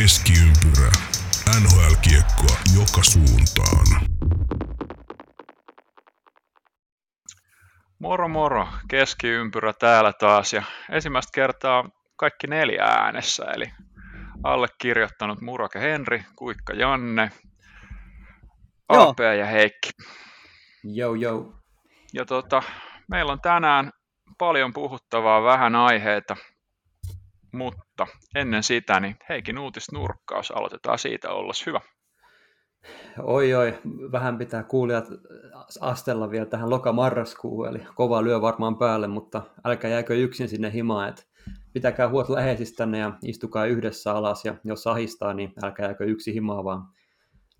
Keskiympyrä. NHL-kiekkoa joka suuntaan. Moro moro, keskiympyrä täällä taas ja ensimmäistä kertaa kaikki neljä äänessä, eli allekirjoittanut Murake Henri, Kuikka Janne, Joo. AP ja Heikki. Jou jou. Ja tota, meillä on tänään paljon puhuttavaa, vähän aiheita, mutta ennen sitä, niin Heikin uutisnurkkaus, aloitetaan siitä, ollas hyvä. Oi oi, vähän pitää kuulijat astella vielä tähän loka-marraskuuhun, eli kova lyö varmaan päälle, mutta älkää jääkö yksin sinne himaan, että pitäkää huolta läheisistänne ja istukaa yhdessä alas, ja jos ahistaa, niin älkää jääkö yksi himaa, vaan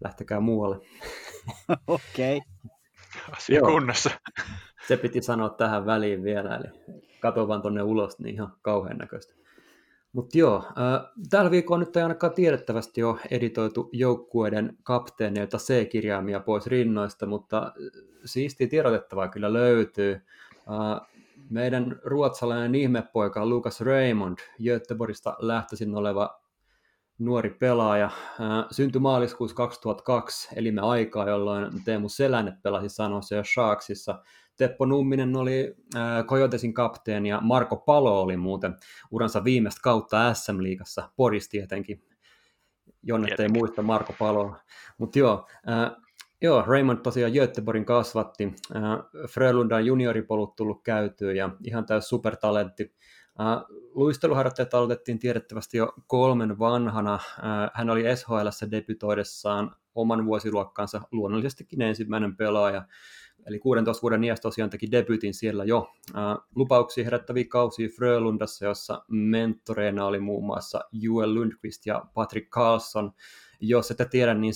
lähtekää muualle. Okei. Asia Joo. kunnossa. Se piti sanoa tähän väliin vielä, eli kato vaan tonne ulos, niin ihan kauhean näköistä. Mutta joo, äh, tällä viikolla nyt ei ainakaan tiedettävästi ole editoitu joukkueiden kapteeneilta C-kirjaimia pois rinnoista, mutta siistiä tiedotettavaa kyllä löytyy. Äh, meidän ruotsalainen ihmepoika Lucas Raymond, Göteborgista lähtöisin oleva nuori pelaaja, syntyi maaliskuussa 2002, eli me aikaa, jolloin Teemu Selänne pelasi Sanossa ja Sharksissa. Teppo Numminen oli äh, Coyotesin kapteeni ja Marko Palo oli muuten uransa viimeistä kautta SM-liigassa, Poris tietenkin. Jonnet ei muista Marko Paloa. Mutta joo, äh, joo, Raymond tosiaan Göteborgin kasvatti. Äh, Frölundan junioripolut tullut käytyä ja ihan täys supertalentti. Äh, luisteluharjoitteet aloitettiin tiedettävästi jo kolmen vanhana. Äh, hän oli SHLssä debytoidessaan oman vuosiluokkansa luonnollisestikin ensimmäinen pelaaja. Eli 16 vuoden iästä tosiaan teki debytin siellä jo. Lupauksia herättäviä kausia Frölundassa, jossa mentoreina oli muun muassa Joel Lundqvist ja Patrick Carlson. Jos ette tiedä, niin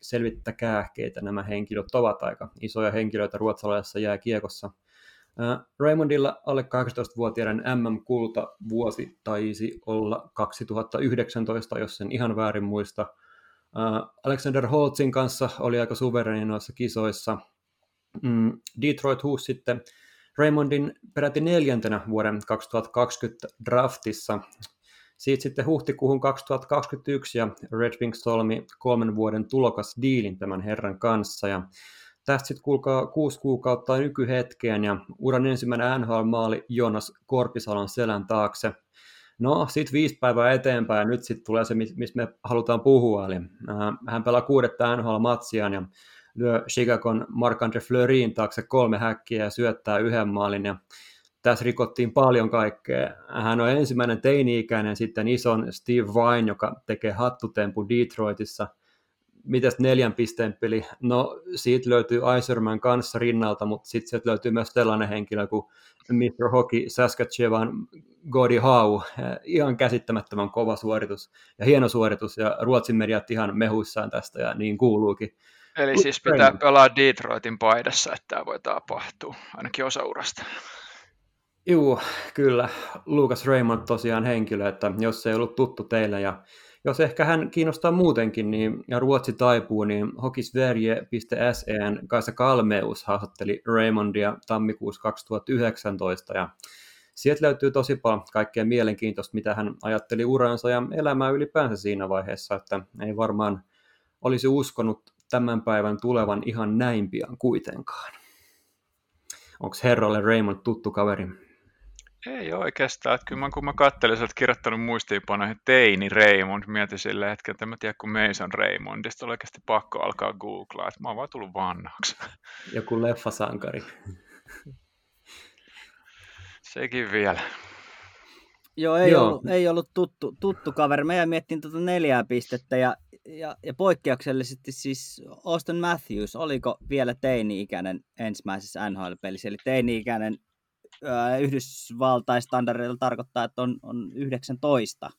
selvittäkää, keitä nämä henkilöt ovat aika isoja henkilöitä ruotsalaisessa jääkiekossa. Raymondilla alle 18-vuotiaiden MM-kulta vuosi taisi olla 2019, jos sen ihan väärin muista. Alexander Holtzin kanssa oli aika suvereni noissa kisoissa. Mm, Detroit huusi sitten Raymondin peräti neljäntenä vuoden 2020 draftissa. Siitä sitten huhtikuuhun 2021 ja Red Wings solmi kolmen vuoden tulokas diilin tämän herran kanssa. Ja tästä sitten kuulkaa kuusi kuukautta nykyhetkeen ja uran ensimmäinen NHL-maali Jonas Korpisalon selän taakse. No, sitten viisi päivää eteenpäin ja nyt sitten tulee se, mis- mistä me halutaan puhua. Eli äh, hän pelaa kuudetta NHL-matsiaan ja lyö Chicagon Marc-Andre Fleurin taakse kolme häkkiä ja syöttää yhden maalin. Ja tässä rikottiin paljon kaikkea. Hän on ensimmäinen teini-ikäinen, sitten ison Steve Vine, joka tekee hattutempu Detroitissa. Mitäs neljän pisteen peli? No, siitä löytyy Iserman kanssa rinnalta, mutta sitten sieltä löytyy myös tällainen henkilö kuin Mr. Hockey Saskatchewan Gordie Howe. Ihan käsittämättömän kova suoritus ja hieno suoritus, ja Ruotsin mediat ihan mehuissaan tästä, ja niin kuuluukin. Eli siis pitää pelaa Detroitin paidassa, että tämä voi tapahtua, ainakin osa urasta. Juu, kyllä. Lucas Raymond tosiaan henkilö, että jos se ei ollut tuttu teille ja jos ehkä hän kiinnostaa muutenkin niin, ja Ruotsi taipuu, niin hokisverje.sen Kaisa Kalmeus haastatteli Raymondia tammikuussa 2019 ja sieltä löytyy tosi paljon kaikkea mielenkiintoista, mitä hän ajatteli uransa ja elämää ylipäänsä siinä vaiheessa, että ei varmaan olisi uskonut tämän päivän tulevan ihan näin pian kuitenkaan. Onko herralle Raymond tuttu kaveri? Ei oikeastaan, että kyllä mä, kun mä kattelin, sä oot kirjoittanut muistiinpanoihin teini Raymond, mietin silleen hetken, että mä tiedä kun Mason Raymondista, oli oikeasti pakko alkaa googlaa, että mä oon vaan tullut vanhaksi. Joku leffasankari. Sekin vielä. Joo, ei, Joo. Ollut, ei ollut tuttu, tuttu kaveri. Mä miettin tuota neljää pistettä ja, ja, ja poikkeuksellisesti siis Austin Matthews, oliko vielä teini-ikäinen ensimmäisessä NHL-pelissä? Eli teini-ikäinen ää, tarkoittaa, että on, on 19,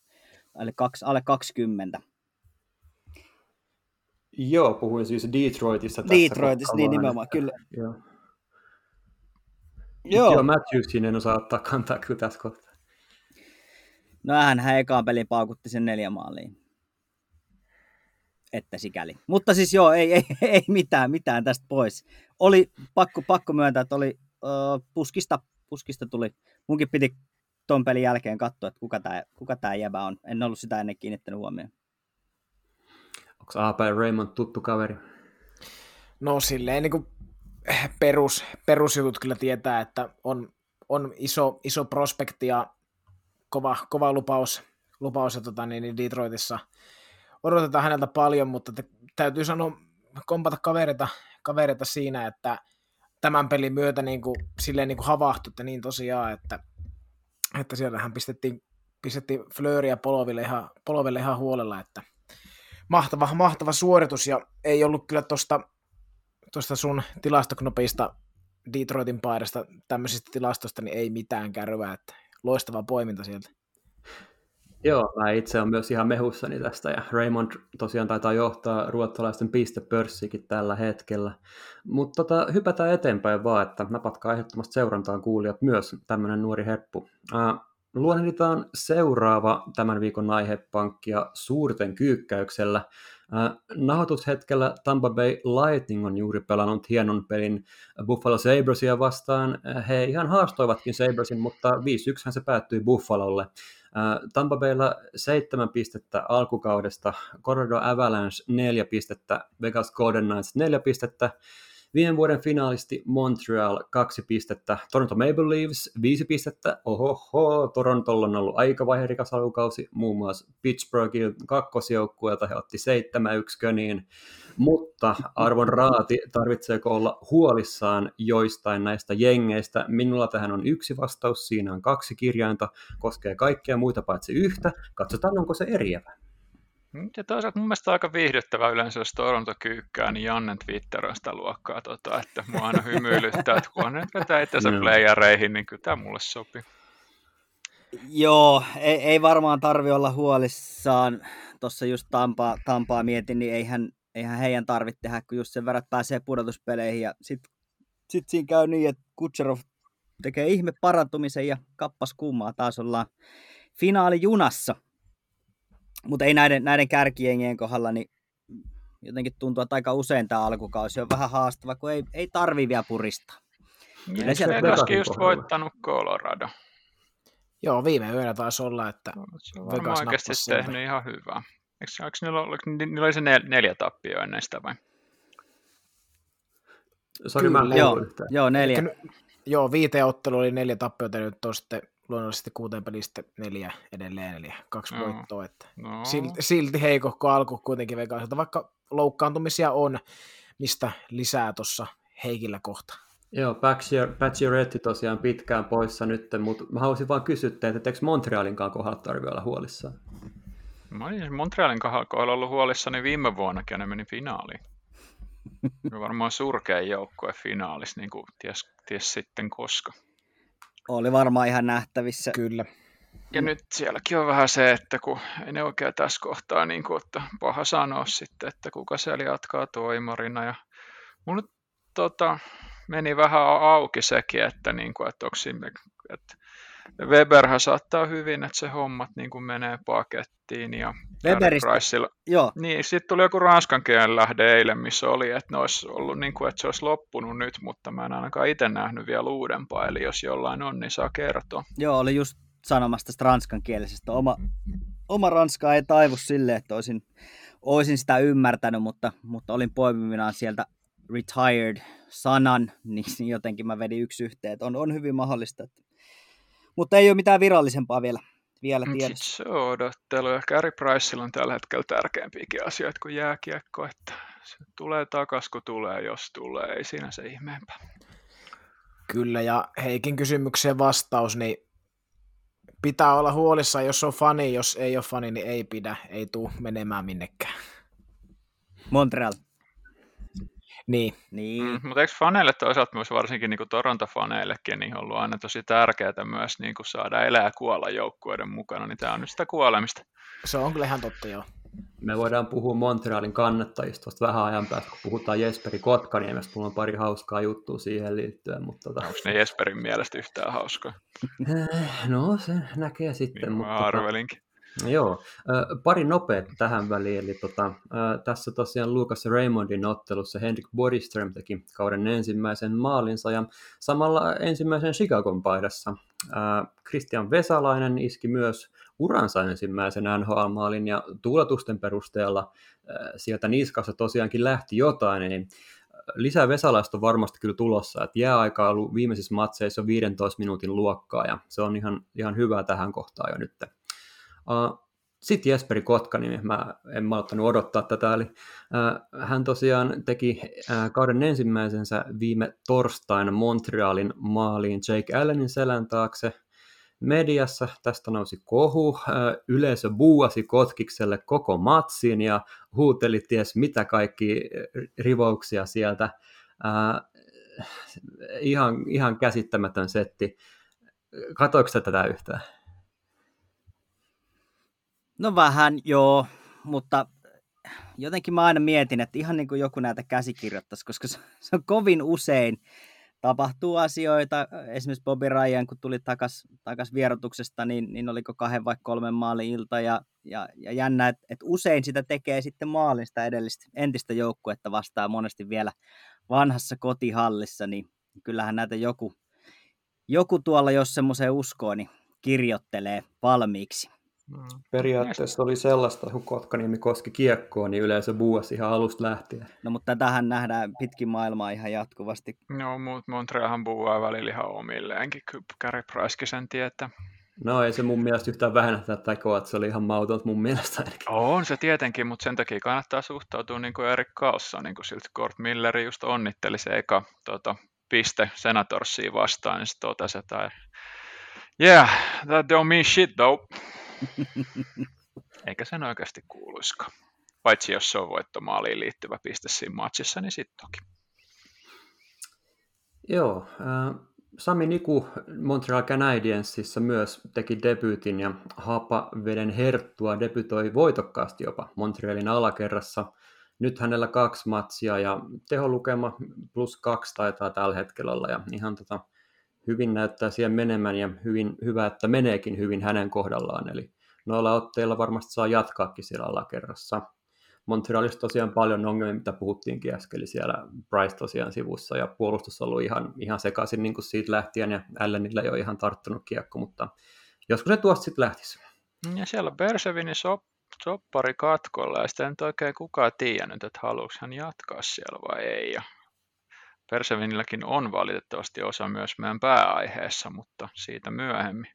eli kaksi, alle 20. Joo, puhuin siis Detroitissa tässä Detroitissa, kohtaa niin nimenomaan, kyllä. Joo. Joo, Joo, Matthewsin en osaa ottaa kantaa kyllä tässä kohtaa. no hän ekaan pelin paukutti sen neljä maaliin. Että sikäli. Mutta siis joo, ei, ei, ei mitään, mitään tästä pois. Oli pakko, pakko myöntää, että oli ö, puskista, puskista tuli. Munkin piti ton pelin jälkeen katsoa, että kuka tämä kuka tää jäbä on. En ollut sitä ennen kiinnittänyt huomioon. Onko AP Raymond tuttu kaveri? No silleen niin kuin perus, perusjutut kyllä tietää, että on, on iso, iso prospekti ja kova, kova lupaus, lupaus ja tota, niin, niin Detroitissa odotetaan häneltä paljon, mutta te, täytyy sanoa, kompata kavereita, kavereita siinä, että tämän pelin myötä niin kuin, silleen niin kuin havahtutte niin tosiaan, että, että siellähän pistettiin, pistettiin Fleuria poloville ihan, poloville ihan huolella, että mahtava, mahtava suoritus ja ei ollut kyllä tuosta tuosta sun tilastoknopeista Detroitin paidasta tämmöisistä tilastosta, niin ei mitään kärryä, että loistava poiminta sieltä. Joo, mä itse olen myös ihan mehussani tästä, ja Raymond tosiaan taitaa johtaa ruotsalaisten pistepörssikin tällä hetkellä. Mutta tota, hypätään eteenpäin vaan, että napatkaa ehdottomasti seurantaan kuulijat myös tämmöinen nuori heppu. Äh, seuraava tämän viikon aihepankkia suurten kyykkäyksellä. Äh, nahoitushetkellä Tampa Bay Lightning on juuri pelannut hienon pelin Buffalo Sabresia vastaan. He ihan haastoivatkin Sabresin, mutta 5-1 se päättyi Buffalolle. Äh, Tampa Baylla seitsemän pistettä alkukaudesta, Colorado Avalanche neljä pistettä, Vegas Golden Knights neljä pistettä, Viime vuoden finaalisti Montreal kaksi pistettä, Toronto Maple Leafs viisi pistettä, ohoho, Torontolla on ollut aika vaiherikas alukausi, muun muassa Pittsburghin kakkosjoukkueelta he otti 7-1 köniin, mutta arvon raati, tarvitseeko olla huolissaan joistain näistä jengeistä? Minulla tähän on yksi vastaus, siinä on kaksi kirjainta, koskee kaikkea muita paitsi yhtä, katsotaan onko se eriävä. Ja toisaalta mun mielestä aika viihdyttävä yleensä, jos Toronto kyykkää, niin Jannen Twitter on sitä luokkaa, tota, että mua aina hymyilyttää, että kun ne vetää itsensä no. playareihin, niin kyllä tämä mulle sopii. Joo, ei, ei varmaan tarvi olla huolissaan. Tuossa just Tampaa, Tampaa mietin, niin eihän, eihän heidän tarvitse tehdä, kun just sen verran pääsee pudotuspeleihin. Ja sitten sit siinä käy niin, että Kutserov tekee ihme parantumisen ja kappas kummaa. Taas ollaan finaalijunassa. Mutta ei näiden, näiden kärkijengien kohdalla, niin jotenkin tuntuu, että aika usein tämä alkukausi on vähän haastava, kun ei, ei tarvi vielä puristaa. Kyllä sieltä myöskin just voittanut Colorado. Joo, viime yönä taisi olla, että no, se on varmaan oikeasti tehnyt ihan hyvää. Eikö, eikö niillä, ollut, niillä oli se nel, neljä tappioa ennen sitä vai? Sori, mä joo, joo, neljä. Eikä, joo, viiteen ottelu oli neljä tappiota, nyt on sitten luonnollisesti kuuteen pelistä neljä edelleen, eli kaksi no. voittoa. Että no. silti, silti heikohko alku kuitenkin Vegasilta, vaikka loukkaantumisia on, mistä lisää tuossa Heikillä kohta. Joo, Pacioretty tosiaan pitkään poissa nyt, mutta mä haluaisin vaan kysyä teiltä, että eikö Montrealinkaan kohdalla tarvitse olla huolissaan? Mä olin Montrealin kohdalla ollut huolissani viime vuonnakin ja ne meni finaaliin. varmaan surkea joukkue finaalissa, niin kuin ties, ties sitten koska. Oli varmaan ihan nähtävissä. Kyllä. Ja nyt sielläkin on vähän se, että kun ei ne oikein tässä kohtaa niin kuin, että paha sanoa sitten, että kuka siellä jatkaa toimarina. Ja mulla nyt tota, meni vähän auki sekin, että, niin kuin, että onko siinä, että Weberhän saattaa hyvin, että se hommat niin kuin menee pakettiin. Ja Weberistä, joo. Niin, sitten tuli joku ranskan kielen lähde eilen, missä oli, että ne olisi ollut niin kuin, että se olisi loppunut nyt, mutta mä en ainakaan itse nähnyt vielä uudempaa, eli jos jollain on, niin saa kertoa. Joo, oli just sanomassa tästä ranskan kielisestä. Oma, oma ranska ei taivu sille, että olisin, olisin sitä ymmärtänyt, mutta, mutta olin poimiminaan sieltä retired-sanan, niin jotenkin mä vedin yksi yhteen, on, on hyvin mahdollista, että mutta ei ole mitään virallisempaa vielä, vielä tiedossa. Se on odottelu. Ja Gary Priceilla on tällä hetkellä tärkeämpiäkin asioita kuin jääkiekko, että se tulee takas, kun tulee, jos tulee. Ei siinä se ihmeempää. Kyllä, ja Heikin kysymykseen vastaus, niin pitää olla huolissa, jos on fani, jos ei ole fani, niin ei pidä, ei tule menemään minnekään. Montreal. Niin. niin. Mm, mutta eikö faneille toisaalta myös varsinkin niin Toronto-faneillekin niin on ollut aina tosi tärkeää myös niin kuin saada elää ja kuolla joukkueiden mukana, niin tämä on nyt sitä kuolemista. Se on kyllä ihan totta, joo. Me voidaan puhua Montrealin kannattajista vähän ajan päästä, kun puhutaan Jesperi Kotkaniemestä. Mulla on pari hauskaa juttua siihen liittyen. Mutta tota... Onko ne Jesperin mielestä yhtään hauskaa? no, se näkee sitten. Niin, mutta tota- arvelinkin. Joo, pari nopeat tähän väliin. Eli tota, tässä tosiaan Lucas Raymondin ottelussa Henrik Bodiström teki kauden ensimmäisen maalinsa ja samalla ensimmäisen Chicagon paidassa. Christian Vesalainen iski myös uransa ensimmäisen NHL-maalin ja tuuletusten perusteella sieltä niskassa tosiaankin lähti jotain, niin lisää Vesalaista on varmasti kyllä tulossa, että jääaika on ollut viimeisissä matseissa 15 minuutin luokkaa ja se on ihan, ihan hyvä tähän kohtaan jo nyt. Uh, sitten Jesperi Kotkaniemi, mä en mä ottanut odottaa tätä, eli uh, hän tosiaan teki uh, kauden ensimmäisensä viime torstaina Montrealin maaliin Jake Allenin selän taakse. Mediassa tästä nousi kohu, yleisö buuasi Kotkikselle koko matsin ja huuteli ties mitä kaikki rivouksia sieltä. ihan, ihan käsittämätön setti. Katoiko tätä yhtään? No vähän, joo, mutta jotenkin mä aina mietin, että ihan niin kuin joku näitä käsikirjoittaisi, koska se on kovin usein tapahtuu asioita. Esimerkiksi Bobby Ryan, kun tuli takas, takas vierotuksesta, niin, niin oliko kahden vai kolmen maalin ilta. Ja, ja, ja jännä, että, että usein sitä tekee sitten maalista edellistä entistä joukkuetta vastaan monesti vielä vanhassa kotihallissa, niin kyllähän näitä joku, joku tuolla, jos semmoiseen uskoo, niin kirjoittelee valmiiksi. Mm. Periaatteessa oli sellaista, kun Kotkaniemi koski kiekkoa, niin yleensä buuasi ihan alusta lähtien. No mutta tähän nähdään pitkin maailmaa ihan jatkuvasti. No, mutta Montrealhan buuaa välillä ihan omilleenkin, kyllä Gary Pricekin sen tietää. No ei se mun mielestä yhtään vähennä tätä tekoa, että se oli ihan mautonta mun mielestä ainakin. On se tietenkin, mutta sen takia kannattaa suhtautua niin kuin Erik Carlson, niin kuin siltä Kurt Milleri just onnitteli se eka tota, piste Senatorsia vastaan, niin se totesi, että yeah, that don't mean shit though. Eikä sen oikeasti kuuluiskaan. Paitsi jos se on voittomaaliin liittyvä piste siinä matsissa, niin sitten toki. Joo, äh, Sami Niku Montreal Canadiensissa myös teki debyytin ja Hapaveden Herttua debytoi voitokkaasti jopa Montrealin alakerrassa. Nyt hänellä kaksi matsia ja teholukema plus kaksi taitaa tällä hetkellä olla ja ihan tota, hyvin näyttää siihen menemään ja hyvin, hyvä, että meneekin hyvin hänen kohdallaan. Eli noilla otteilla varmasti saa jatkaakin siellä alakerrassa. Montrealissa tosiaan paljon ongelmia, mitä puhuttiinkin äsken, eli siellä Price tosiaan sivussa ja puolustus on ollut ihan, ihan sekaisin niin kuin siitä lähtien ja Allenille ei ole ihan tarttunut kiekko, mutta joskus se tuosta sitten lähtisi. Ja siellä Bersevinin sop, soppari katkolla ja sitten ei oikein kukaan tiennyt, että haluaisi hän jatkaa siellä vai ei. Ja Persevinilläkin on valitettavasti osa myös meidän pääaiheessa, mutta siitä myöhemmin.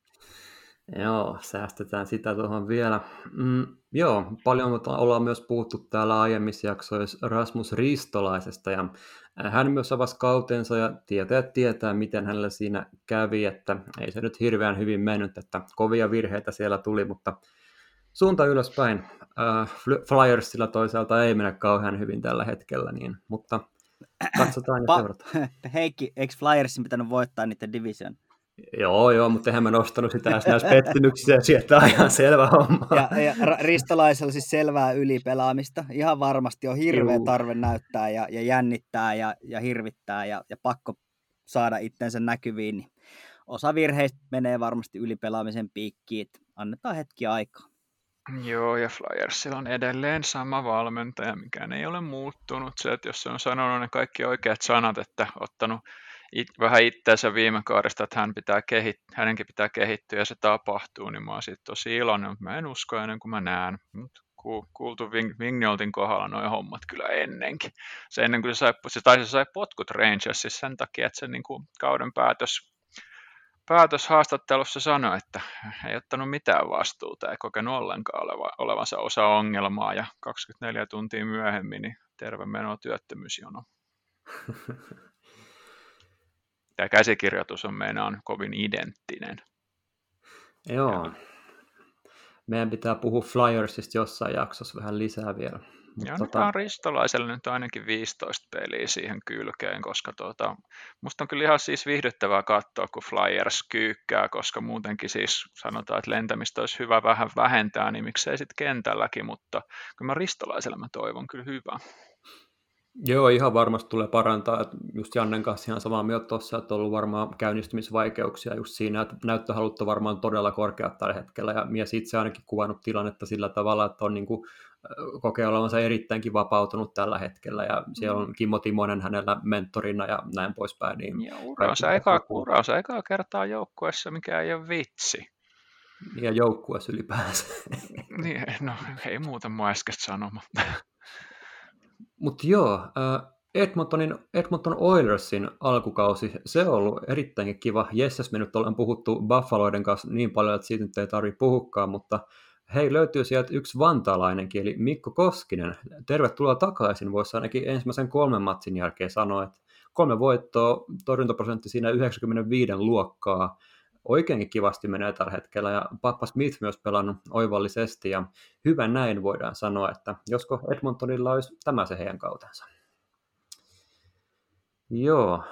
Joo, säästetään sitä tuohon vielä. Mm, joo, paljon ollaan myös puhuttu täällä aiemmissa jaksoissa Rasmus Ristolaisesta, ja hän myös avasi kautensa, ja tietää tietää, miten hänellä siinä kävi, että ei se nyt hirveän hyvin mennyt, että kovia virheitä siellä tuli, mutta suunta ylöspäin. Äh, Flyersilla toisaalta ei mene kauhean hyvin tällä hetkellä, niin, mutta katsotaan ja pa- seurataan. Heikki, eikö Flyersin pitänyt voittaa niiden division? Joo, joo, mutta eihän mä nostanut sitä näissä pettymyksissä, sieltä on ihan selvä homma. Ja, ja Ristolaisella siis selvää ylipelaamista. Ihan varmasti on hirveä Juu. tarve näyttää ja, ja jännittää ja, ja hirvittää ja, ja pakko saada itsensä näkyviin. Niin osa virheistä menee varmasti ylipelaamisen piikkiin. Annetaan hetki aikaa. Joo, ja Flyersilla on edelleen sama valmentaja, mikä ei ole muuttunut. Se, että jos se on sanonut ne kaikki oikeat sanat, että ottanut it, vähän itseänsä viime kaudesta, että hän pitää kehit, hänenkin pitää kehittyä ja se tapahtuu, niin mä oon siitä tosi iloinen, mutta mä en usko ennen kuin mä näen. Mut kuultu Vignoltin kohdalla noin hommat kyllä ennenkin. Se ennen kuin se sai, se, tai se sai potkut Rangersissa sen takia, että se niin kuin kauden päätös, päätös haastattelussa sanoi, että ei ottanut mitään vastuuta, ei kokenut ollenkaan oleva, olevansa osa ongelmaa ja 24 tuntia myöhemmin niin terve meno työttömyysjono. tämä käsikirjoitus on meinaan kovin identtinen. Joo. Ja. Meidän pitää puhua Flyersista jossain jaksossa vähän lisää vielä. Ja tota... on Ristolaiselle nyt ainakin 15 peliä siihen kylkeen, koska tuota, musta on kyllä ihan siis viihdyttävää katsoa, kun Flyers kyykkää, koska muutenkin siis sanotaan, että lentämistä olisi hyvä vähän vähentää, niin miksei sitten kentälläkin, mutta kyllä mä Ristolaiselle mä toivon kyllä hyvää. Joo, ihan varmasti tulee parantaa. Että just Jannen kanssa ihan samaa mieltä tuossa, että on ollut varmaan käynnistymisvaikeuksia just siinä, että näyttöhalut on varmaan todella korkeat tällä hetkellä, ja mies itse ainakin kuvannut tilannetta sillä tavalla, että on niin kuin kokee olevansa erittäinkin vapautunut tällä hetkellä, ja siellä on Kimmo Timonen hänellä mentorina ja näin poispäin. Niin ja uransa eka, uransa ekaa kertaa joukkueessa, mikä ei ole vitsi. Ja joukkueessa ylipäänsä. niin, no ei muuta mua äsken sanomatta. Mutta joo, Edmontonin, Edmonton Oilersin alkukausi, se on ollut erittäin kiva. Jesses me nyt ollaan puhuttu Buffaloiden kanssa niin paljon, että siitä nyt ei tarvitse puhukkaa, mutta hei, löytyy sieltä yksi vantaalainenkin, eli Mikko Koskinen. Tervetuloa takaisin, voisi ainakin ensimmäisen kolmen matsin jälkeen sanoa, että kolme voittoa, torjuntaprosentti siinä 95 luokkaa, oikeinkin kivasti menee tällä hetkellä, ja Pappa Smith myös pelannut oivallisesti, ja hyvä näin voidaan sanoa, että josko Edmontonilla olisi tämä se heidän kautensa. Joo,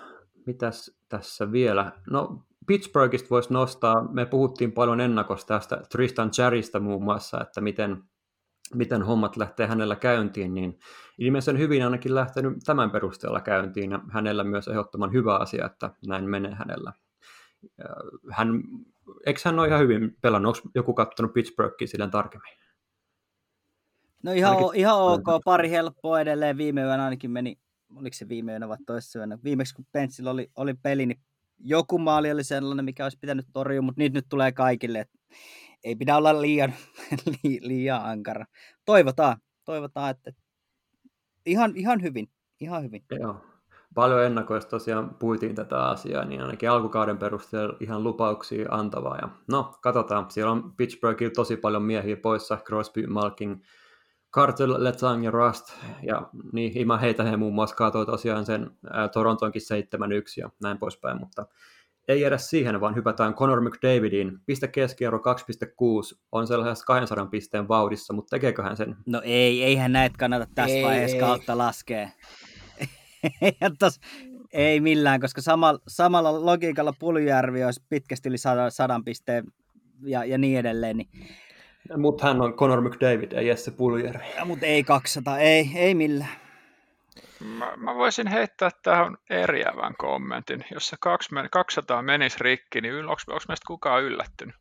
mitäs tässä vielä? No, Pittsburghista voisi nostaa, me puhuttiin paljon ennakosta tästä Tristan Charista muun muassa, että miten, miten hommat lähtee hänellä käyntiin, niin ilmeisen hyvin ainakin lähtenyt tämän perusteella käyntiin, ja hänellä myös ehdottoman hyvä asia, että näin menee hänellä. Hän, eikö hän ole ihan hyvin pelannut? Onko joku katsonut Pittsburghia silleen tarkemmin? No ihan, ainakin... ihan ok, pari helppoa edelleen. Viime yönä ainakin meni, oliko se viime yönä vai toisessa yönä? Viimeksi kun Penssillä oli, oli peli, niin joku maali oli sellainen, mikä olisi pitänyt torjua, mutta niitä nyt tulee kaikille. Ei pidä olla liian, li, liian ankara. Toivotaan, toivotaan, että ihan, ihan hyvin, ihan hyvin. Joo paljon ennakoista tosiaan puitiin tätä asiaa, niin ainakin alkukauden perusteella ihan lupauksia antavaa. Ja no, katsotaan. Siellä on Pittsburghilla tosi paljon miehiä poissa, Crosby, Malkin, Carter, Letang ja Rust, ja niin Ima heitä he muun muassa kaatoi tosiaan sen ää, Torontonkin 7-1 ja näin poispäin, mutta ei edes siihen, vaan hypätään Conor McDavidin. Piste keskiarvo 2,6 on sellaisessa 200 pisteen vauhdissa, mutta tekeekö hän sen? No ei, eihän näitä kannata tässä ei, vaiheessa ei. kautta laskea. tos, ei millään, koska sama, samalla logiikalla Puljärvi olisi pitkästi yli sadan, sadan pisteen ja, ja niin edelleen. Niin... Mutta hän on Conor McDavid, ei Jesse Puljärvi. Mutta ei 200, ei, ei millään. Mä, mä voisin heittää tähän eriävän kommentin. Jos se 200 menisi rikki, niin onko meistä kukaan yllättynyt?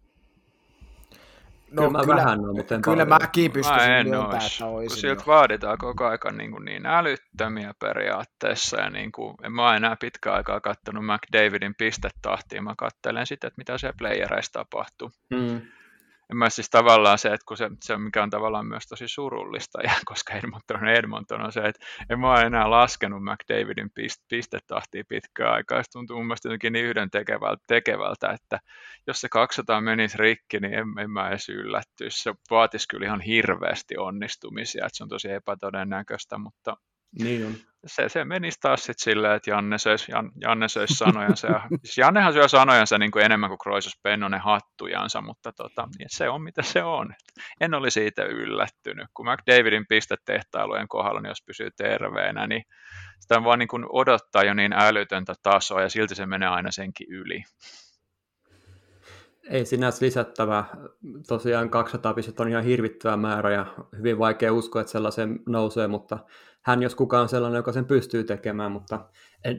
No, kyllä, kyllä, vähän on, mutta en kyllä mäkin pystyisin mä en myöntää, että olisin. Kun sieltä vaaditaan koko ajan niin, kuin niin älyttömiä periaatteessa, ja niin kuin, en mä enää pitkä aikaa katsonut McDavidin pistetahtia, mä katselen sitä, että mitä se playereissa tapahtuu. Hmm en mä siis tavallaan se, että kun se, se, mikä on tavallaan myös tosi surullista, ja koska Edmonton on Edmonton, on se, että en mä ole enää laskenut McDavidin pist, pistetahtia pitkään aikaa. Se tuntuu mun mielestä jotenkin niin yhden tekevältä, tekevältä, että jos se 200 menisi rikki, niin en, en mä edes yllättyisi. Se vaatisi kyllä ihan hirveästi onnistumisia, että se on tosi epätodennäköistä, mutta niin on. Se, se menisi taas sitten silleen, että Janne söisi, Jan, Janne söisi sanojansa. Ja, siis Jannehan syö sanojansa niin kuin enemmän kuin Kroisos Pennonen hattujansa, mutta tota, niin se on mitä se on. En oli siitä yllättynyt. Kun McDavidin pistetehtailujen kohdalla, niin jos pysyy terveenä, niin sitä vaan niin kuin odottaa jo niin älytöntä tasoa ja silti se menee aina senkin yli. Ei sinänsä lisättävä. Tosiaan 200 pistettä on ihan hirvittävä määrä ja hyvin vaikea uskoa, että sellaisen nousee, mutta hän jos kukaan on sellainen, joka sen pystyy tekemään, mutta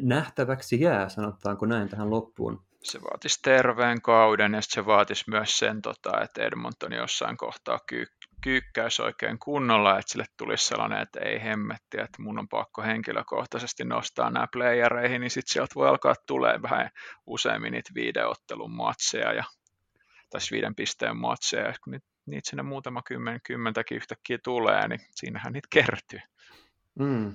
nähtäväksi jää, sanotaanko näin tähän loppuun. Se vaatisi terveen kauden ja se vaatisi myös sen, tota, että Edmonton jossain kohtaa kyy- kyykkäisi oikein kunnolla, että sille tulisi sellainen, että ei hemmetti, että mun on pakko henkilökohtaisesti nostaa nämä playereihin, niin sitten sieltä voi alkaa tulee vähän useammin niitä viideottelun matseja ja tai siis viiden pisteen matseja, ja kun niitä, sinne muutama kymmen, kymmentäkin yhtäkkiä tulee, niin siinähän niitä kertyy. Mm.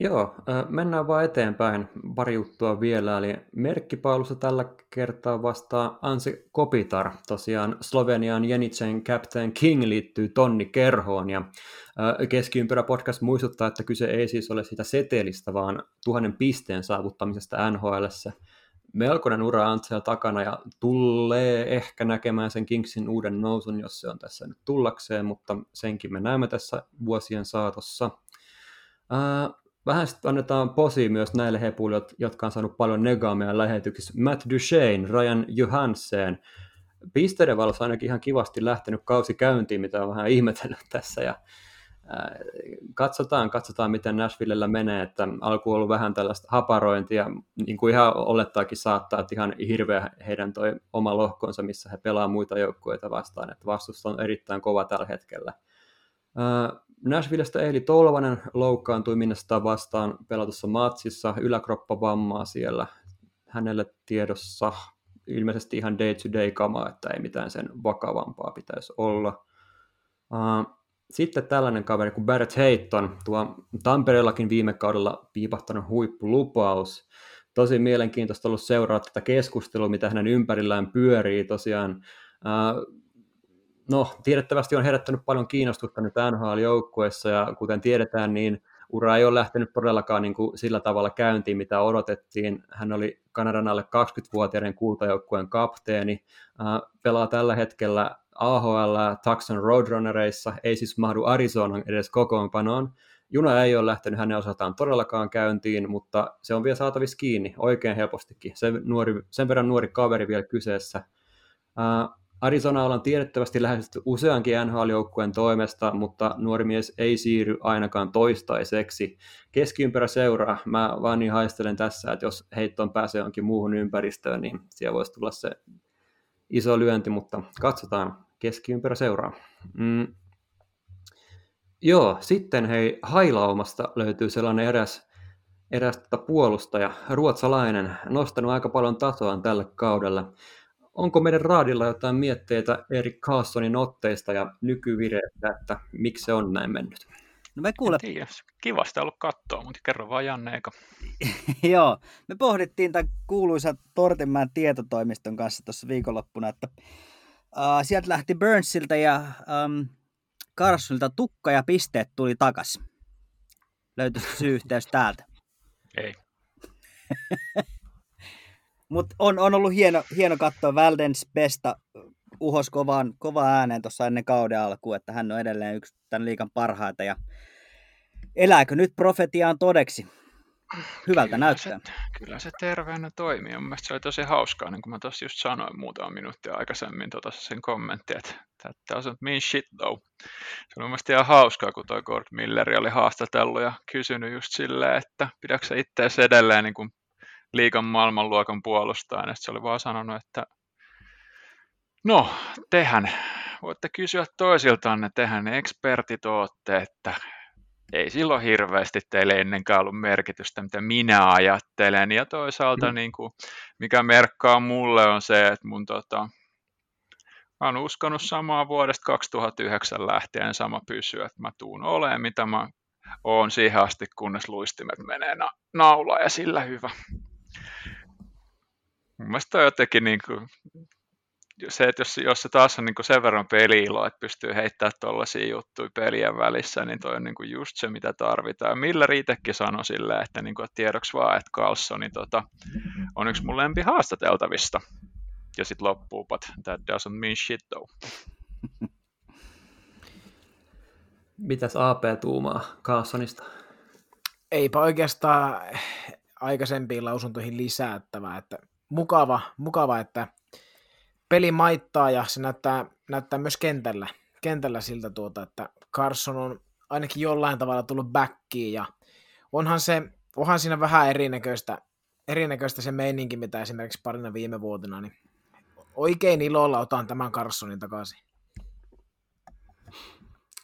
Joo, mennään vaan eteenpäin. Pari juttua vielä, eli merkkipaulussa tällä kertaa vastaa Anse Kopitar. Tosiaan Slovenian Jenicen Captain King liittyy tonni kerhoon, ja Keskiympyrä podcast muistuttaa, että kyse ei siis ole sitä setelistä, vaan tuhannen pisteen saavuttamisesta NHLssä melkoinen ura Antsel takana ja tulee ehkä näkemään sen Kingsin uuden nousun, jos se on tässä nyt tullakseen, mutta senkin me näemme tässä vuosien saatossa. Ää, vähän sitten annetaan posi myös näille hepuille, jotka on saanut paljon negaamia lähetyksissä. Matt Duchesne, Ryan Johansen, pisteiden valossa ainakin ihan kivasti lähtenyt kausi käyntiin, mitä on vähän ihmetellyt tässä. Ja, katsotaan, katsotaan, miten Nashvillellä menee, että alku on ollut vähän tällaista haparointia, niin kuin ihan olettaakin saattaa, että ihan hirveä heidän toi oma lohkonsa, missä he pelaa muita joukkueita vastaan, että vastus on erittäin kova tällä hetkellä. Nashvillestä Ehli Tolvanen loukkaantui Minnesota vastaan pelatussa matsissa, yläkroppavammaa siellä hänelle tiedossa, ilmeisesti ihan day-to-day kama, että ei mitään sen vakavampaa pitäisi olla. Sitten tällainen kaveri kuin Barrett Hayton, tuo Tampereellakin viime kaudella piipahtanut huippulupaus. Tosi mielenkiintoista ollut seurata tätä keskustelua, mitä hänen ympärillään pyörii tosiaan. No, tiedettävästi on herättänyt paljon kiinnostusta nyt NHL-joukkueessa, ja kuten tiedetään, niin ura ei ole lähtenyt todellakaan niin kuin sillä tavalla käyntiin, mitä odotettiin. Hän oli Kanadan alle 20-vuotiaiden kultajoukkueen kapteeni, pelaa tällä hetkellä AHL Tucson Roadrunnereissa, ei siis mahdu Arizonan edes kokoonpanoon. Juna ei ole lähtenyt hänen osaltaan todellakaan käyntiin, mutta se on vielä saatavissa kiinni oikein helpostikin. Sen, nuori, sen verran nuori kaveri vielä kyseessä. Arizona on tiedettävästi lähestytty useankin NHL-joukkueen toimesta, mutta nuori mies ei siirry ainakaan toistaiseksi. Keskiympärä seuraa. Mä vaan niin haistelen tässä, että jos heittoon pääsee jonkin muuhun ympäristöön, niin siellä voisi tulla se iso lyönti, mutta katsotaan. Keskiympärä seuraa. Mm. Joo, sitten hei, Hailaumasta löytyy sellainen eräs, eräs tota puolustaja, ruotsalainen, nostanut aika paljon tasoa tällä kaudella onko meidän raadilla jotain mietteitä Erik Carlsonin otteista ja nykyvireestä, että miksi se on näin mennyt? No me kuule... Tiedä. Kivasta ollut katsoa, mutta kerro vaan Janne Eka. Joo, me pohdittiin tämän kuuluisa Tortinmäen tietotoimiston kanssa tuossa viikonloppuna, että uh, sieltä lähti Burnsilta ja um, Carsonilta tukka ja pisteet tuli takas. Löytyisi syy-yhteys täältä? Ei. Mutta on, on ollut hieno, hieno katsoa Väldens Besta uhos kovaan, kovaan ääneen tuossa ennen kauden alkuun, että hän on edelleen yksi tämän liikan parhaita. Ja elääkö nyt profetiaan todeksi? Hyvältä kyllä näyttää. Se, kyllä se terveenä toimii. Mun mielestä se oli tosi hauskaa, niin kuin mä tuossa just sanoin muutama minuuttia aikaisemmin tota sen kommentti, että that doesn't mean shit though. Se oli mun mielestä ihan hauskaa, kun toi Gord Milleri oli haastatellut ja kysynyt just silleen, että pidätkö itse edelleen niin kuin liikan maailmanluokan puolustajana. Se oli vaan sanonut, että no, tehän voitte kysyä toisiltaan, tehän ne ekspertit ootte, että ei silloin hirveästi teille ennenkään ollut merkitystä, mitä minä ajattelen. Ja toisaalta, mm. niin kuin, mikä merkkaa mulle, on se, että mun tota, mä oon uskonut samaa vuodesta 2009 lähtien sama pysyä, että mä tuun olemaan, mitä mä oon siihen asti, kunnes luistimet menee na- naula ja sillä hyvä mun mielestä on jotenkin niin kuin, se, että jos, jos se taas on niin kuin sen verran peliilo, että pystyy heittämään tuollaisia juttuja pelien välissä, niin toi on niin kuin just se, mitä tarvitaan. Millä riitekin sanoi silleen, että, niin kuin, että tiedoksi vaan, että Carlsoni tota, on yksi mun lempi haastateltavista. Ja sitten loppuu, but that doesn't mean shit though. Mitäs AP tuumaa Carlsonista? Eipä oikeastaan aikaisempiin lausuntoihin lisättävää, että mukava, mukava, että peli maittaa ja se näyttää, näyttää myös kentällä, kentällä siltä, tuota, että Carson on ainakin jollain tavalla tullut backiin ja onhan, se, onhan siinä vähän erinäköistä, erinäköistä se meininki, mitä esimerkiksi parina viime vuotena, niin oikein ilolla otan tämän Carsonin takaisin.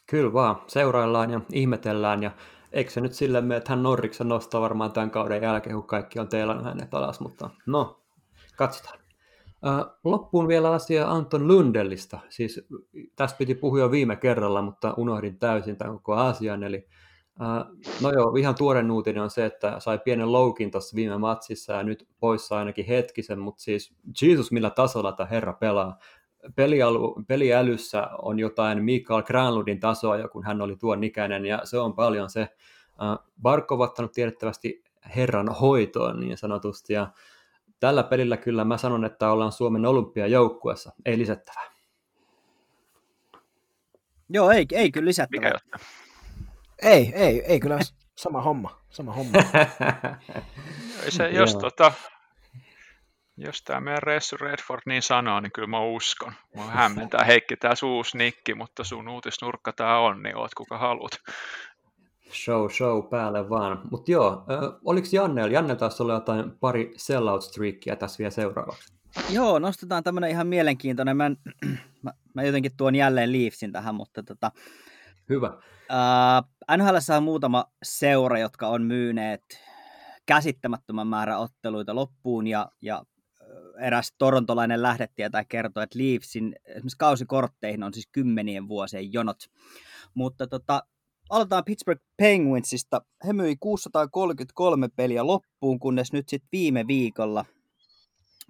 Kyllä vaan, seuraillaan ja ihmetellään ja eikö se nyt sille mene, että hän Norriksen nostaa varmaan tämän kauden jälkeen, kun kaikki on teilannut hänet alas, mutta no, Katsotaan. Loppuun vielä asia Anton Lundellista. Siis tästä piti puhua jo viime kerralla, mutta unohdin täysin tämän koko asian. Eli no joo, ihan tuore uutinen on se, että sai pienen loukin tuossa viime matsissa ja nyt poissa ainakin hetkisen, mutta siis Jesus millä tasolla tämä herra pelaa. Pelialu, peliälyssä on jotain Mikael Granlundin tasoa, kun hän oli tuon ikäinen, ja se on paljon se. Barkov ottanut tiedettävästi herran hoitoon niin sanotusti, ja Tällä pelillä kyllä mä sanon, että ollaan Suomen olympiajoukkuessa, ei lisättävää. Joo, ei, ei kyllä lisättävää. Mikä ei, ei, ei kyllä sama homma. Sama homma. se, jos tota, Jos tämä meidän Ressu Redford niin sanoo, niin kyllä mä uskon. Mä hämmentää Heikki tää uusi nikki, mutta sun uutisnurkka tää on, niin oot kuka haluat. Show, show päälle vaan. Mutta joo, äh, oliko Janne, Janne taas olla jotain pari sellout streakia tässä vielä seuraavaksi? Joo, nostetaan tämmöinen ihan mielenkiintoinen. Mä, mä, mä jotenkin tuon jälleen Leafsin tähän, mutta tota, Hyvä. äh, NHL on muutama seura, jotka on myyneet käsittämättömän määrän otteluita loppuun ja, ja eräs torontolainen lähdetietäjä kertoi, että Leafsin esimerkiksi kausikortteihin on siis kymmenien vuosien jonot. Mutta tota, aloitetaan Pittsburgh Penguinsista. He myi 633 peliä loppuun, kunnes nyt sitten viime viikolla,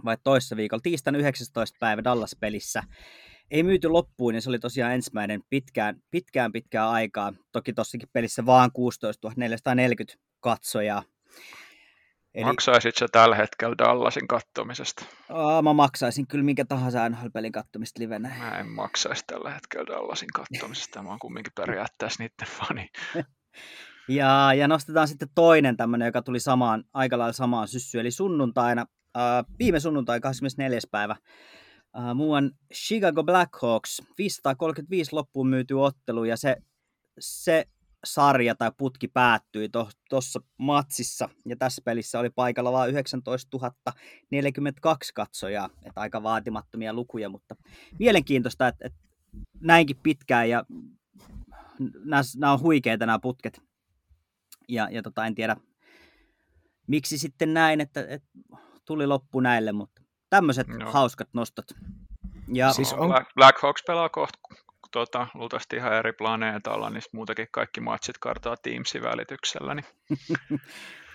vai toissa viikolla, tiistaina 19. päivä Dallas-pelissä, ei myyty loppuun, ja se oli tosiaan ensimmäinen pitkään, pitkään pitkään aikaa. Toki tossakin pelissä vaan 16 440 katsojaa. Eli, Maksaisit sä tällä hetkellä Dallasin kattomisesta? Aa, mä maksaisin kyllä minkä tahansa NHL-pelin kattomista livenä. Mä en maksaisi tällä hetkellä Dallasin kattomisesta. Mä oon kumminkin periaatteessa niiden fani. ja, ja nostetaan sitten toinen tämmöinen, joka tuli samaan, aika lailla samaan syssyyn, eli sunnuntaina, äh, viime sunnuntai 24. päivä, äh, muuan Chicago Blackhawks, 535 loppuun myyty ottelu, ja se, se sarja tai putki päättyi tuossa to, matsissa, ja tässä pelissä oli paikalla vain 19 042 katsojaa, että aika vaatimattomia lukuja, mutta mielenkiintoista, että, että näinkin pitkään, ja nämä, nämä on huikeita nämä putket, ja, ja tota, en tiedä, miksi sitten näin, että, että tuli loppu näille, mutta tämmöiset no. hauskat nostot. Ja, siis on... Black, Black Hawks pelaa kohta tota, luultavasti ihan eri planeetalla, niin muutenkin kaikki matsit kartaa Teamsin välityksellä. Niin...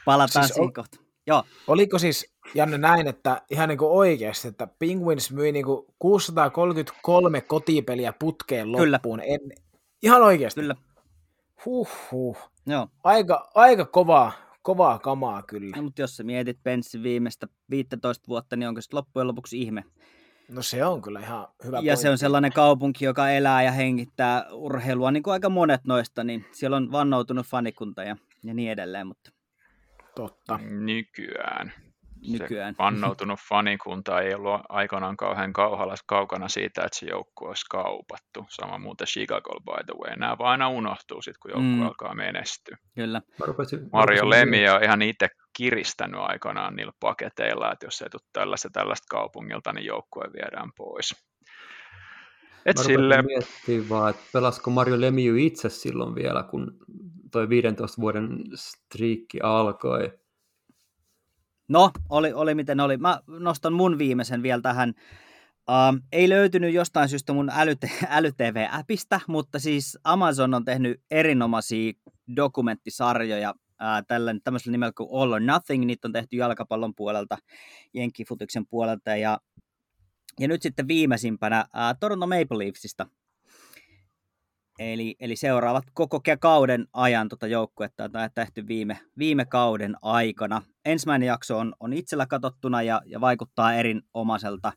Palataan siis kohta. Joo. Oliko siis, Janne, näin, että ihan niin kuin oikeasti, että Penguins myi niin kuin 633 kotipeliä putkeen loppuun? Kyllä. En, ihan oikeasti? Kyllä. Huhhuh. Joo. Aika, aika kovaa, kovaa kamaa kyllä. No, mutta jos sä mietit Penssin viimeistä 15 vuotta, niin onko se loppujen lopuksi ihme? No se on kyllä ihan hyvä Ja pointti. se on sellainen kaupunki, joka elää ja hengittää urheilua, niin kuin aika monet noista, niin siellä on vannoutunut fanikunta ja, ja niin edelleen. Mutta... Totta. Nykyään. Nykyään. Se vannoutunut fanikunta ei ollut aikanaan kauhean kauhalla, kaukana siitä, että se joukkue olisi kaupattu. Sama muuten Chicago, by the way. Nämä vaan aina unohtuu sitten, kun joukkue mm. alkaa menestyä. Kyllä. Mario Lemi on ihan itse kiristänyt aikanaan niillä paketeilla, että jos ei tule tällaista, tällaista kaupungilta, niin joukkue viedään pois. Et Mä sille... miettiä vaan, että pelasiko Mario Lemieux itse silloin vielä, kun toi 15 vuoden striikki alkoi. No, oli, oli miten oli. Mä nostan mun viimeisen vielä tähän. Uh, ei löytynyt jostain syystä mun älytv-äpistä, mutta siis Amazon on tehnyt erinomaisia dokumenttisarjoja tällä, tämmöisellä nimellä kuin All or Nothing, niitä on tehty jalkapallon puolelta, jenkkifutiksen puolelta, ja, ja nyt sitten viimeisimpänä ää, Toronto Maple Leafsista. Eli, eli seuraavat koko kauden ajan tuota joukkuetta, jota on tehty viime, viime kauden aikana. Ensimmäinen jakso on, on itsellä katsottuna ja, ja vaikuttaa erinomaiselta.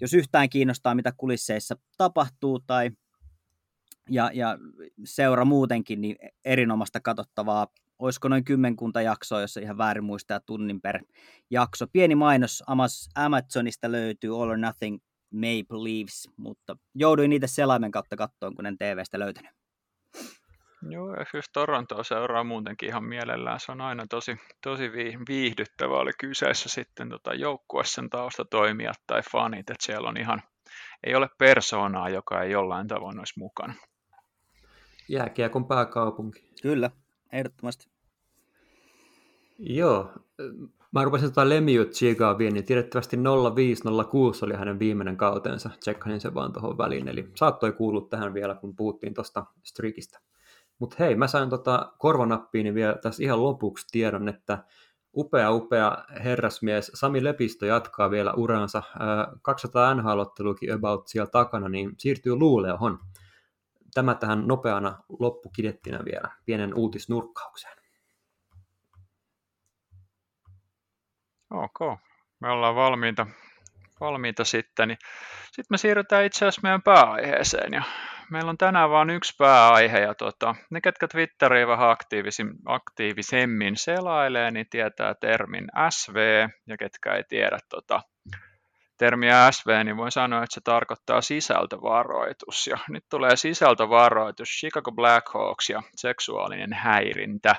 Jos yhtään kiinnostaa, mitä kulisseissa tapahtuu tai ja, ja seura muutenkin, niin erinomaista katsottavaa olisiko noin kymmenkunta jaksoa, jos ihan väärin muistaa tunnin per jakso. Pieni mainos Amazonista löytyy All or Nothing Maple Leaves, mutta jouduin niitä selaimen kautta kattoon, kun en TVstä löytänyt. Joo, ja siis Torontoa seuraa muutenkin ihan mielellään. Se on aina tosi, tosi viihdyttävää. Oli kyseessä sitten tota joukkueessa taustatoimijat tai fanit, että siellä on ihan, ei ole persoonaa, joka ei jollain tavoin olisi mukana. Jääkiekon pääkaupunki. Kyllä, ehdottomasti. Joo, mä rupesin tota Lemieux Chigaviin, niin tiedettävästi 0506 oli hänen viimeinen kautensa. Tsekkasin sen vaan tuohon väliin, eli saattoi kuulua tähän vielä, kun puhuttiin tuosta streakista. Mutta hei, mä sain tota korvanappiini vielä tässä ihan lopuksi tiedon, että upea, upea herrasmies Sami Lepistö jatkaa vielä uransa. 200 NHL-ottelukin about siellä takana, niin siirtyy Luuleohon. Tämä tähän nopeana loppukidettinä vielä, pienen uutisnurkkaukseen. Ok, me ollaan valmiita, valmiita sitten. Niin sitten me siirrytään itse asiassa meidän pääaiheeseen ja meillä on tänään vain yksi pääaihe ja tota, ne, ketkä Twitteriä vähän aktiivisemmin selailee, niin tietää termin SV ja ketkä ei tiedä tota, termiä SV, niin voin sanoa, että se tarkoittaa sisältövaroitus. Ja nyt tulee sisältövaroitus Chicago Blackhawks ja seksuaalinen häirintä.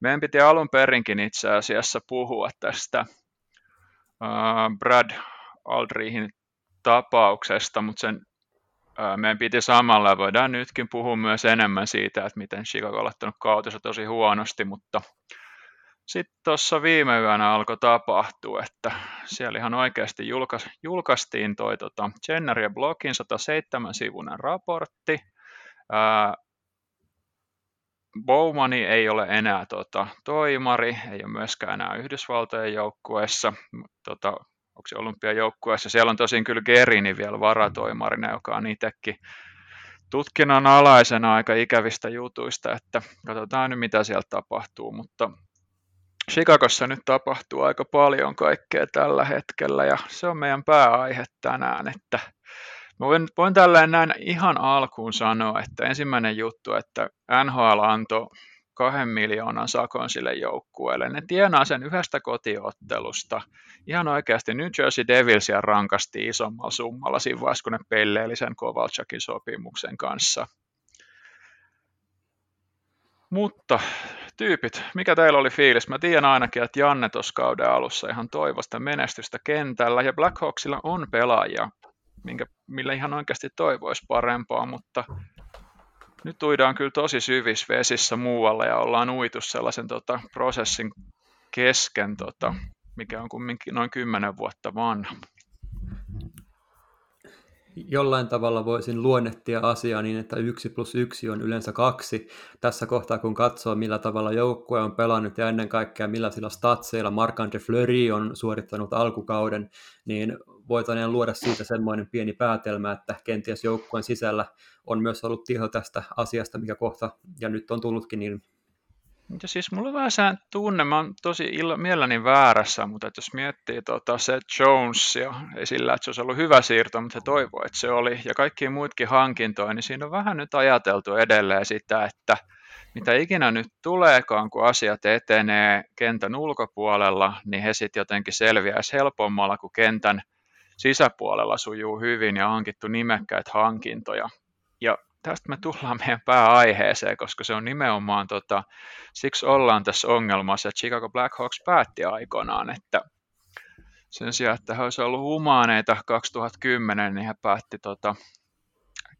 Meidän piti alun perinkin itse asiassa puhua tästä Brad Aldrihin tapauksesta, mutta sen meidän piti samalla, voidaan nytkin puhua myös enemmän siitä, että miten Chicago on laittanut kautensa tosi huonosti, mutta sitten tuossa viime yönä alkoi tapahtua, että siellä ihan oikeasti julkais, julkaistiin toi tota, Jenner ja Blogin 107-sivuinen raportti. Ää, Bowmani ei ole enää tota, toimari, ei ole myöskään enää Yhdysvaltojen joukkueessa. Tota, onko se olympiajoukkueessa. Siellä on tosin kyllä Gerini vielä varatoimarina, joka on itsekin tutkinnan alaisena aika ikävistä jutuista, että katsotaan nyt mitä sieltä tapahtuu, mutta Chicagossa nyt tapahtuu aika paljon kaikkea tällä hetkellä ja se on meidän pääaihe tänään, että Mä voin, voin tälleen näin ihan alkuun sanoa, että ensimmäinen juttu, että NHL antoi kahden miljoonan sakon sille joukkueelle. Ne tienaa sen yhdestä kotiottelusta. Ihan oikeasti New Jersey Devilsia rankasti isommalla summalla siinä vaiheessa, kun ne pelleili sen Kovalchakin sopimuksen kanssa. Mutta tyypit, mikä teillä oli fiilis? Mä tiedän ainakin, että Janne tuossa kauden alussa ihan toivosta menestystä kentällä, ja Blackhawksilla on pelaajia, minkä, millä ihan oikeasti toivoisi parempaa, mutta nyt uidaan kyllä tosi syvissä vesissä muualle ja ollaan uitu sellaisen tota, prosessin kesken, tota, mikä on kumminkin noin kymmenen vuotta vanha. Jollain tavalla voisin luonnehtia asiaa niin, että yksi plus yksi on yleensä kaksi. Tässä kohtaa, kun katsoo, millä tavalla joukkue on pelannut ja ennen kaikkea millaisilla statseilla Marc-Andre Fleury on suorittanut alkukauden, niin voitaneen luoda siitä semmoinen pieni päätelmä, että kenties joukkueen sisällä on myös ollut tiho tästä asiasta, mikä kohta ja nyt on tullutkin niin ja siis mulla on vähän se tunne, mä oon tosi illa, mielelläni väärässä, mutta että jos miettii tota, se ja ei sillä, että se olisi ollut hyvä siirto, mutta se toivoo, että se oli, ja kaikki muutkin hankintoja, niin siinä on vähän nyt ajateltu edelleen sitä, että mitä ikinä nyt tuleekaan, kun asiat etenee kentän ulkopuolella, niin he sitten jotenkin selviäisi helpommalla, kun kentän sisäpuolella sujuu hyvin ja hankittu nimekkäitä hankintoja. Ja tästä me tullaan meidän pääaiheeseen, koska se on nimenomaan, tota, siksi ollaan tässä ongelmassa, että Chicago Blackhawks päätti aikoinaan, että sen sijaan, että he olisivat ollut humaaneita 2010, niin he päätti tota,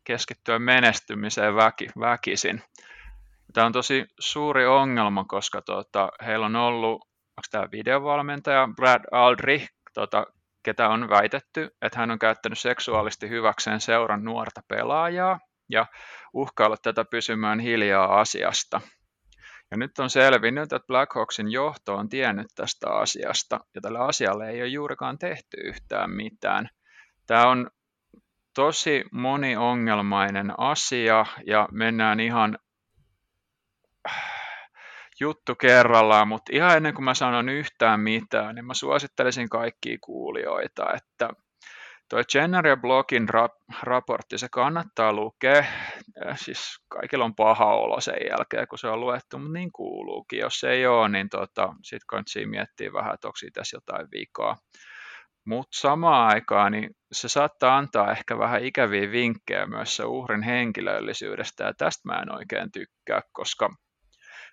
keskittyä menestymiseen väki, väkisin. Tämä on tosi suuri ongelma, koska tota, heillä on ollut, onko tämä videovalmentaja Brad Aldrich, tota, ketä on väitetty, että hän on käyttänyt seksuaalisesti hyväkseen seuran nuorta pelaajaa ja uhkaillut tätä pysymään hiljaa asiasta. Ja nyt on selvinnyt, että Blackhawksin johto on tiennyt tästä asiasta ja tälle asialle ei ole juurikaan tehty yhtään mitään. Tämä on tosi moniongelmainen asia ja mennään ihan juttu kerrallaan, mutta ihan ennen kuin mä sanon yhtään mitään, niin mä suosittelisin kaikkia kuulijoita, että Tuo Jenner Blogin rap- raportti, se kannattaa lukea. Siis kaikilla on paha olo sen jälkeen, kun se on luettu, mutta niin kuuluukin. Jos ei ole, niin tota, sitten kannattaa miettiä vähän, että onko tässä jotain vikaa. Mutta samaan aikaan niin se saattaa antaa ehkä vähän ikäviä vinkkejä myös se uhrin henkilöllisyydestä, ja tästä mä en oikein tykkää, koska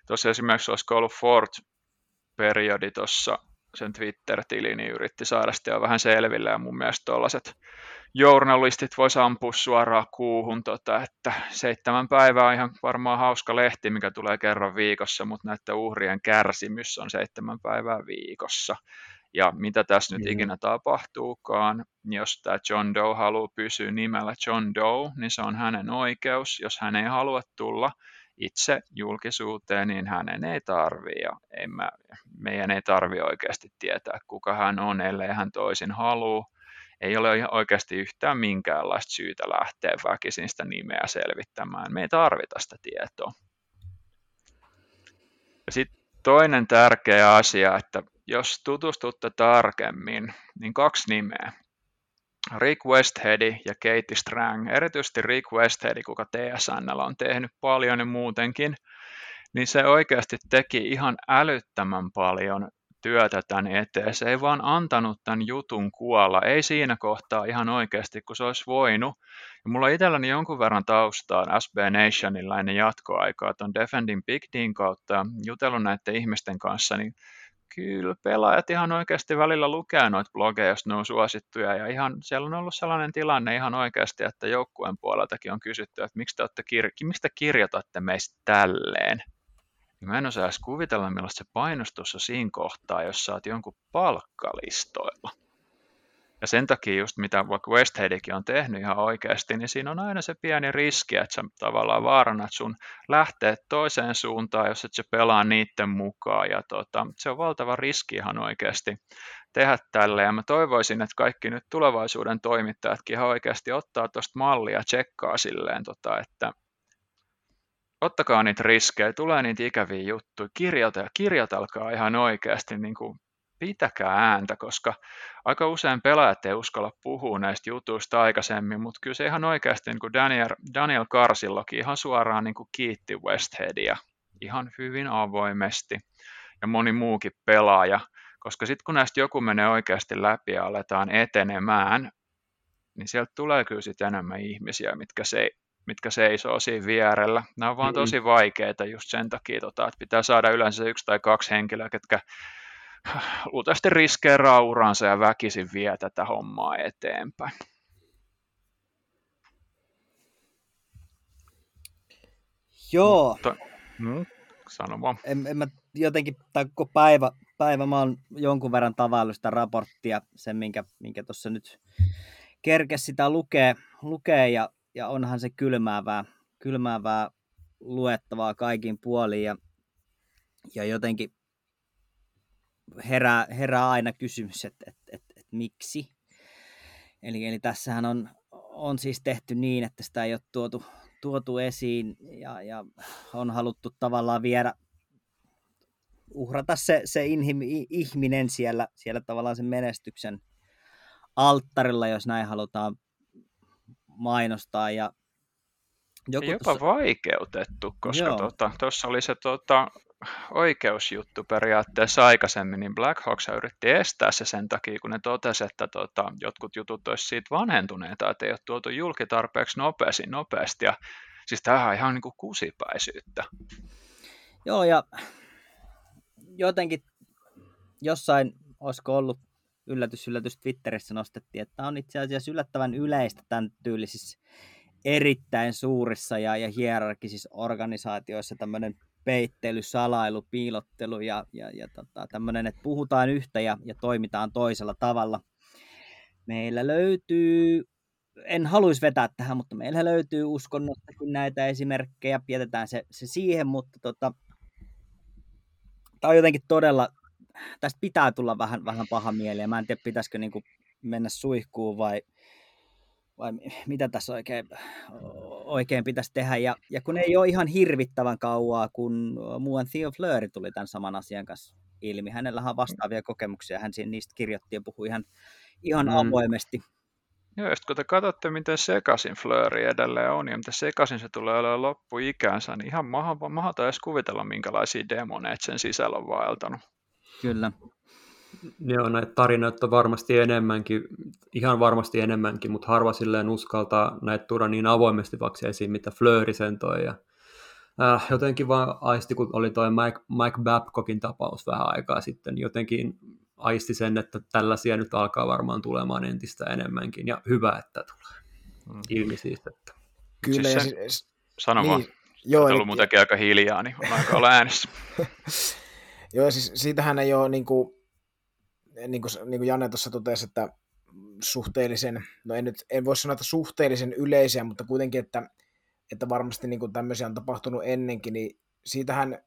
tuossa esimerkiksi olisiko ollut Ford-periodi tuossa sen Twitter-tili, niin yritti saada sitä jo vähän selville, ja mun mielestä tuollaiset journalistit vois ampua suoraan kuuhun, tota, että seitsemän päivää on ihan varmaan hauska lehti, mikä tulee kerran viikossa, mutta näiden uhrien kärsimys on seitsemän päivää viikossa. Ja mitä tässä nyt mm. ikinä tapahtuukaan, niin jos tämä John Doe haluaa pysyä nimellä John Doe, niin se on hänen oikeus. Jos hän ei halua tulla itse julkisuuteen, niin hänen ei tarvitse ja mä, meidän ei tarvitse oikeasti tietää, kuka hän on, ellei hän toisin halua. Ei ole oikeasti yhtään minkäänlaista syytä lähteä väkisin sitä nimeä selvittämään. Me ei tarvita sitä tietoa. Ja sitten toinen tärkeä asia, että jos tutustutte tarkemmin, niin kaksi nimeä. Rick Westhead ja Katie Strang, erityisesti Rick Westhead, kuka TSNL on tehnyt paljon ja muutenkin, niin se oikeasti teki ihan älyttömän paljon työtä tämän eteen. Se ei vaan antanut tämän jutun kuolla, ei siinä kohtaa ihan oikeasti, kun se olisi voinut. Ja mulla itselläni jonkun verran taustaa SB Nationilla ennen jatkoaikaa tuon Defending Big Dean kautta jutellut näiden ihmisten kanssa, niin kyllä pelaajat ihan oikeasti välillä lukee noita blogeja, jos ne on suosittuja, ja ihan, siellä on ollut sellainen tilanne ihan oikeasti, että joukkueen puoleltakin on kysytty, että miksi te, olette kir- miksi te kirjoitatte meistä tälleen, niin mä en osaa edes kuvitella, millaista se painostus on siinä kohtaa, jos sä oot jonkun palkkalistoilla. Ja sen takia just mitä vaikka Westheadikin on tehnyt ihan oikeasti, niin siinä on aina se pieni riski, että sä tavallaan vaarannat sun lähtee toiseen suuntaan, jos et se pelaa niiden mukaan. Ja tota, se on valtava riski ihan oikeasti tehdä tälle. Ja mä toivoisin, että kaikki nyt tulevaisuuden toimittajatkin ihan oikeasti ottaa tuosta mallia tsekkaa silleen, tota, että ottakaa niitä riskejä, tulee niitä ikäviä juttuja, kirjoita, kirjoitelkaa ihan oikeasti, niin kuin pitäkää ääntä, koska aika usein pelaajat ei uskalla puhua näistä jutuista aikaisemmin, mutta kyllä se ihan oikeasti niin kuin Daniel, Daniel Karsillokin ihan suoraan niin kuin kiitti Westheadia ihan hyvin avoimesti ja moni muukin pelaaja, koska sitten kun näistä joku menee oikeasti läpi ja aletaan etenemään, niin sieltä tulee kyllä sitten enemmän ihmisiä, mitkä se, mitkä seisoo siinä vierellä. Nämä on vaan tosi vaikeita just sen takia, tota, että pitää saada yleensä yksi tai kaksi henkilöä, ketkä luultavasti riskeeraa uransa ja väkisin vie tätä hommaa eteenpäin. Joo. Mutta, mm, sano vaan. En, en mä jotenkin, tai koko päivä, päivä mä oon jonkun verran tavaillut sitä raporttia, sen minkä, minkä tuossa nyt kerkes sitä lukee, lukee ja, ja onhan se kylmäävää, kylmäävää luettavaa kaikin puolin ja, ja jotenkin herää, herää aina kysymys, että, että, että, että miksi. Eli, eli tässähän on, on siis tehty niin, että sitä ei ole tuotu, tuotu esiin ja, ja on haluttu tavallaan viedä, uhrata se, se inhim, ihminen siellä, siellä tavallaan sen menestyksen alttarilla, jos näin halutaan mainostaa. Ja joku jopa tuossa... vaikeutettu, koska tuossa tota, oli se tota, oikeusjuttu periaatteessa aikaisemmin, niin Blackhawks yritti estää se sen takia, kun ne totesi, että tota, jotkut jutut olisivat siitä vanhentuneita, että ei ole tuotu julki tarpeeksi nopeasti. nopeasti. Ja, siis tämähän on ihan niin kuin kusipäisyyttä. Joo, ja jotenkin jossain, olisiko ollut yllätys, yllätys Twitterissä nostettiin, että on itse asiassa yllättävän yleistä tämän tyylisissä erittäin suurissa ja, ja hierarkisissa organisaatioissa tämmöinen peittely, salailu, piilottelu ja, ja, ja tota, tämmöinen, että puhutaan yhtä ja, ja toimitaan toisella tavalla. Meillä löytyy, en haluaisi vetää tähän, mutta meillä löytyy uskonnostakin näitä esimerkkejä, jätetään se, se siihen, mutta tota, tämä on jotenkin todella, tästä pitää tulla vähän, vähän paha mieli ja mä en tiedä pitäisikö niin mennä suihkuun vai, vai mitä tässä oikein, oikein pitäisi tehdä. Ja, ja kun ei ole ihan hirvittävän kauaa, kun muuan Theo Fleury tuli tämän saman asian kanssa ilmi. Hänellä on vastaavia kokemuksia, hän niistä kirjoitti ja puhui ihan, ihan mm. avoimesti. Joo, ja kun te katsotte, miten sekaisin Fleury edelleen on ja miten sekaisin se tulee olemaan loppuikänsä, niin ihan mahdoton edes kuvitella, minkälaisia demoneita sen sisällä on vaeltanut. Kyllä. Joo, näitä tarinoita on varmasti enemmänkin, ihan varmasti enemmänkin, mutta harva silleen uskaltaa näitä tuoda niin avoimesti vaikka esiin, mitä Flööri sen toi. Ja, äh, jotenkin vaan aisti, kun oli toi Mike, Mike Babcockin tapaus vähän aikaa sitten, jotenkin aisti sen, että tällaisia nyt alkaa varmaan tulemaan entistä enemmänkin, ja hyvä, että tulee mm. ilmi siitä. Että... Kyllä, siis sen, siis, sano niin, vaan. Joo, ollut muutenkin aika hiljaa, niin on aika olla äänessä. Joo, siis siitähän ei ole niin kuin, niin kuin, niin kuin Janne tuossa totesi, että suhteellisen, no en nyt, en voi sanoa, että suhteellisen yleisiä, mutta kuitenkin, että, että varmasti niin kuin tämmöisiä on tapahtunut ennenkin, niin siitähän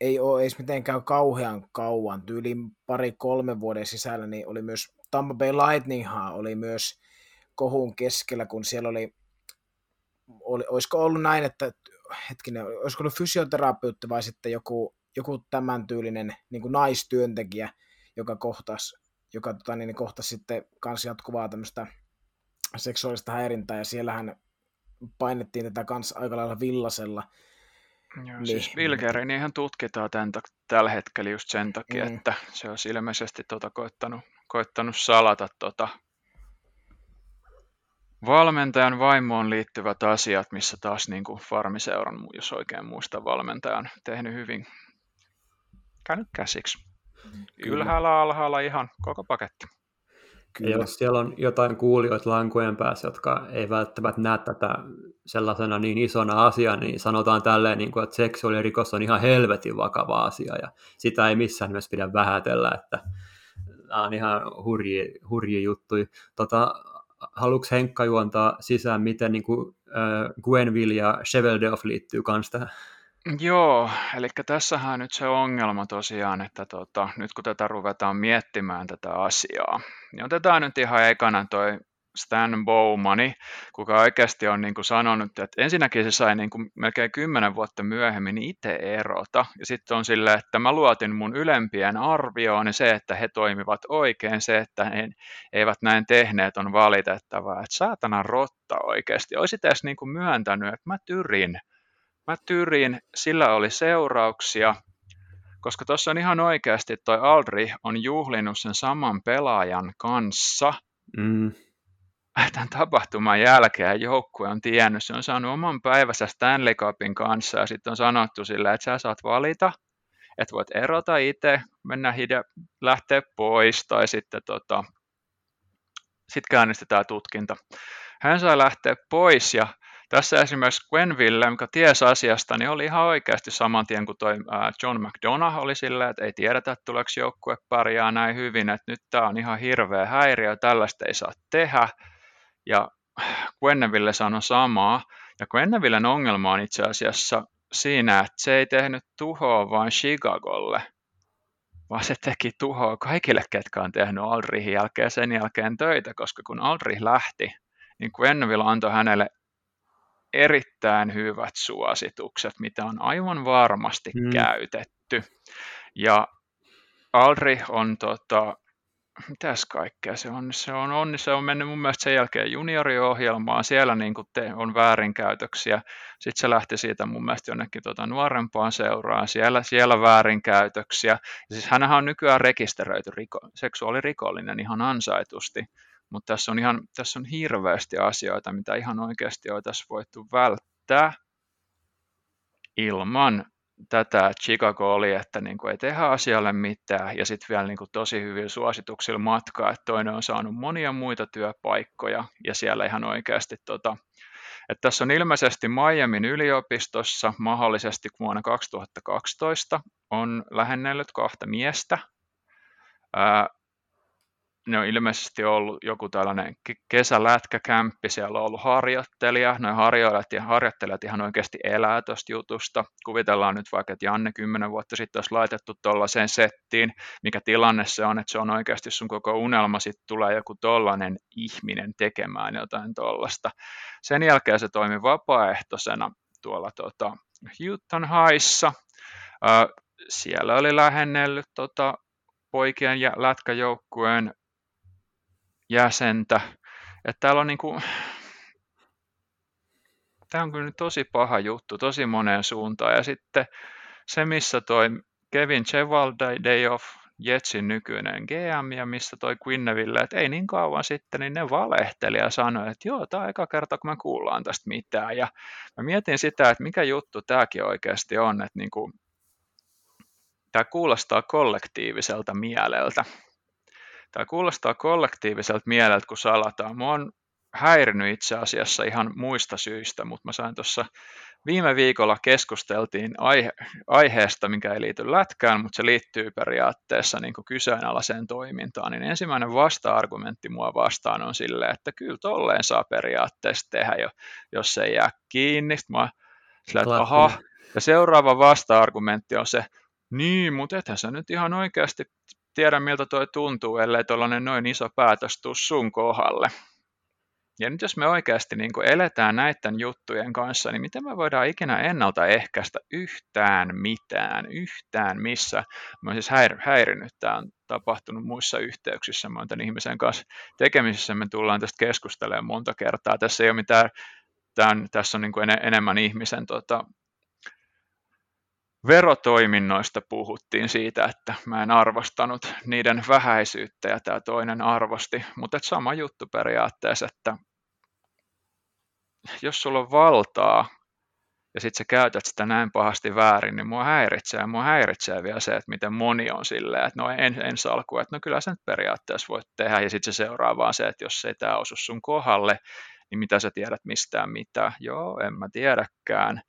ei ole edes mitenkään kauhean kauan, tyyliin pari-kolme vuoden sisällä, niin oli myös Tampa Bay Lightninghan oli myös kohun keskellä, kun siellä oli, oli olisiko ollut näin, että hetkinen, olisiko ollut fysioterapeutti vai sitten joku, joku tämän tyylinen niin naistyöntekijä, joka kohtasi, joka tota, niin, kohtasi sitten kans jatkuvaa tämmöistä seksuaalista häirintää, ja siellähän painettiin tätä kanssa aika lailla villasella. Joo, niin. siis Vilgerinihän tutkitaan tämän, tällä hetkellä just sen takia, mm. että se olisi ilmeisesti tota koittanut, koittanut salata tota valmentajan vaimoon liittyvät asiat, missä taas niin kuin Farmiseuran, jos oikein muista, valmentajan tehnyt hyvin käynyt käsiksi. Kyllä. Ylhäällä, alhaalla ihan koko paketti. Kyllä. Ja jos siellä on jotain kuulijoita lankojen päässä, jotka ei välttämättä näe tätä sellaisena niin isona asiana, niin sanotaan tälleen, niin kuin, että seksuaalirikos on ihan helvetin vakava asia, ja sitä ei missään nimessä pidä vähätellä, että nämä on ihan hurjia, hurjia juttuja. Tota, haluatko Henkka juontaa sisään, miten niin kuin, äh, Gwenville ja Cheveldeoff liittyy kanssa tähän? Joo, eli tässähän nyt se ongelma tosiaan, että tota, nyt kun tätä ruvetaan miettimään tätä asiaa, niin otetaan nyt ihan ekana toi Stan Bowmani, kuka oikeasti on niin kuin sanonut, että ensinnäkin se sai niin kuin melkein kymmenen vuotta myöhemmin itse erota. Ja sitten on sille, että mä luotin mun ylempien arvioon, niin se, että he toimivat oikein, se, että he eivät näin tehneet, on valitettavaa. Että saatana rotta oikeasti. Olisit edes niin kuin myöntänyt, että mä tyrin. Mä tyrin, sillä oli seurauksia, koska tuossa on ihan oikeasti toi Aldri on juhlinut sen saman pelaajan kanssa – mm tämän tapahtuman jälkeen joukkue on tiennyt, se on saanut oman päivässä Stanley Cupin kanssa ja sitten on sanottu sille, että sä saat valita, että voit erota itse, mennä hide, lähteä pois tai sitten tota, sit käynnistetään tutkinta. Hän sai lähteä pois ja tässä esimerkiksi Gwenville, joka tiesi asiasta, niin oli ihan oikeasti saman tien kuin toi John McDonough oli silleen, että ei tiedetä, että tuleeko joukkue pärjää näin hyvin, että nyt tämä on ihan hirveä häiriö, tällaista ei saa tehdä ja Quenneville sanoi samaa. Ja Quennevillen ongelma on itse asiassa siinä, että se ei tehnyt tuhoa vain Chicagolle, vaan se teki tuhoa kaikille, ketkä on tehnyt Aldrihin jälkeen sen jälkeen töitä, koska kun Aldrich lähti, niin Quenneville antoi hänelle erittäin hyvät suositukset, mitä on aivan varmasti hmm. käytetty. Ja Aldrich on tota, mitäs kaikkea se on, se on, on, se on mennyt mun mielestä sen jälkeen junioriohjelmaan, siellä niin kuin te, on väärinkäytöksiä, sitten se lähti siitä mun mielestä jonnekin tota nuorempaan seuraan, siellä, siellä väärinkäytöksiä, ja siis hänhän on nykyään rekisteröity riko, seksuaalirikollinen ihan ansaitusti, mutta tässä on, ihan, tässä on hirveästi asioita, mitä ihan oikeasti oltaisiin voitu välttää ilman tätä Chicago oli, että niin kuin ei tehdä asialle mitään ja sitten vielä niin kuin tosi hyvin suosituksilla matkaa, että toinen on saanut monia muita työpaikkoja ja siellä ihan oikeasti tota, että tässä on ilmeisesti Miamin yliopistossa mahdollisesti vuonna 2012 on lähennellyt kahta miestä. Ää, ne on ilmeisesti ollut joku tällainen kesälätkäkämppi, siellä on ollut harjoittelija, noin harjoittelijat, ja harjoittelijat ihan oikeasti elää tuosta jutusta. Kuvitellaan nyt vaikka, että Janne kymmenen vuotta sitten olisi laitettu tuollaiseen settiin, mikä tilanne se on, että se on oikeasti sun koko unelma, sitten tulee joku tollainen ihminen tekemään jotain tollasta. Sen jälkeen se toimi vapaaehtoisena tuolla tota, Houston Highissa. siellä oli lähennellyt tota, poikien ja lätkäjoukkueen jäsentä. Että täällä on niin kuin, tämä on kyllä tosi paha juttu, tosi moneen suuntaan. Ja sitten se, missä toi Kevin Chevaldayoff, Jetsin nykyinen GM, ja missä toi Quinneville, että ei niin kauan sitten, niin ne valehteli ja sanoi, että joo, tämä on eka kerta, kun me kuullaan tästä mitään. Ja mä mietin sitä, että mikä juttu tämäkin oikeasti on, että niin kuin, tämä kuulostaa kollektiiviselta mieleltä. Tämä kuulostaa kollektiiviselta mieleltä, kun salataan. Mua on häirinyt itse asiassa ihan muista syistä, mutta mä sain tuossa viime viikolla keskusteltiin aihe, aiheesta, mikä ei liity lätkään, mutta se liittyy periaatteessa niin kuin kyseenalaiseen toimintaan, niin ensimmäinen vasta-argumentti mua vastaan on sille, että kyllä tolleen saa periaatteessa tehdä, jo, jos se ei jää kiinni. Mä sillä, että aha, ja seuraava vasta-argumentti on se, niin, mutta ethän sä nyt ihan oikeasti tiedä, miltä toi tuntuu, ellei tuollainen noin iso päätös tuu sun kohdalle. Ja nyt jos me oikeasti niin eletään näiden juttujen kanssa, niin miten me voidaan ikinä ennaltaehkäistä yhtään mitään, yhtään missä. Mä siis häir- häirinyt, tämä on tapahtunut muissa yhteyksissä, mä tämän ihmisen kanssa tekemisissä, me tullaan tästä keskustelemaan monta kertaa. Tässä ei ole mitään, tämän, tässä on niin kuin enemmän ihmisen tota, verotoiminnoista puhuttiin siitä, että mä en arvostanut niiden vähäisyyttä ja tämä toinen arvosti, mutta sama juttu periaatteessa, että jos sulla on valtaa ja sitten sä käytät sitä näin pahasti väärin, niin mua häiritsee. Mua häiritsee vielä se, että miten moni on silleen, että no en, en salku, että no kyllä nyt periaatteessa voit tehdä. Ja sitten se seuraa vaan se, että jos ei tämä osu sun kohdalle, niin mitä sä tiedät mistään mitä. Joo, en mä tiedäkään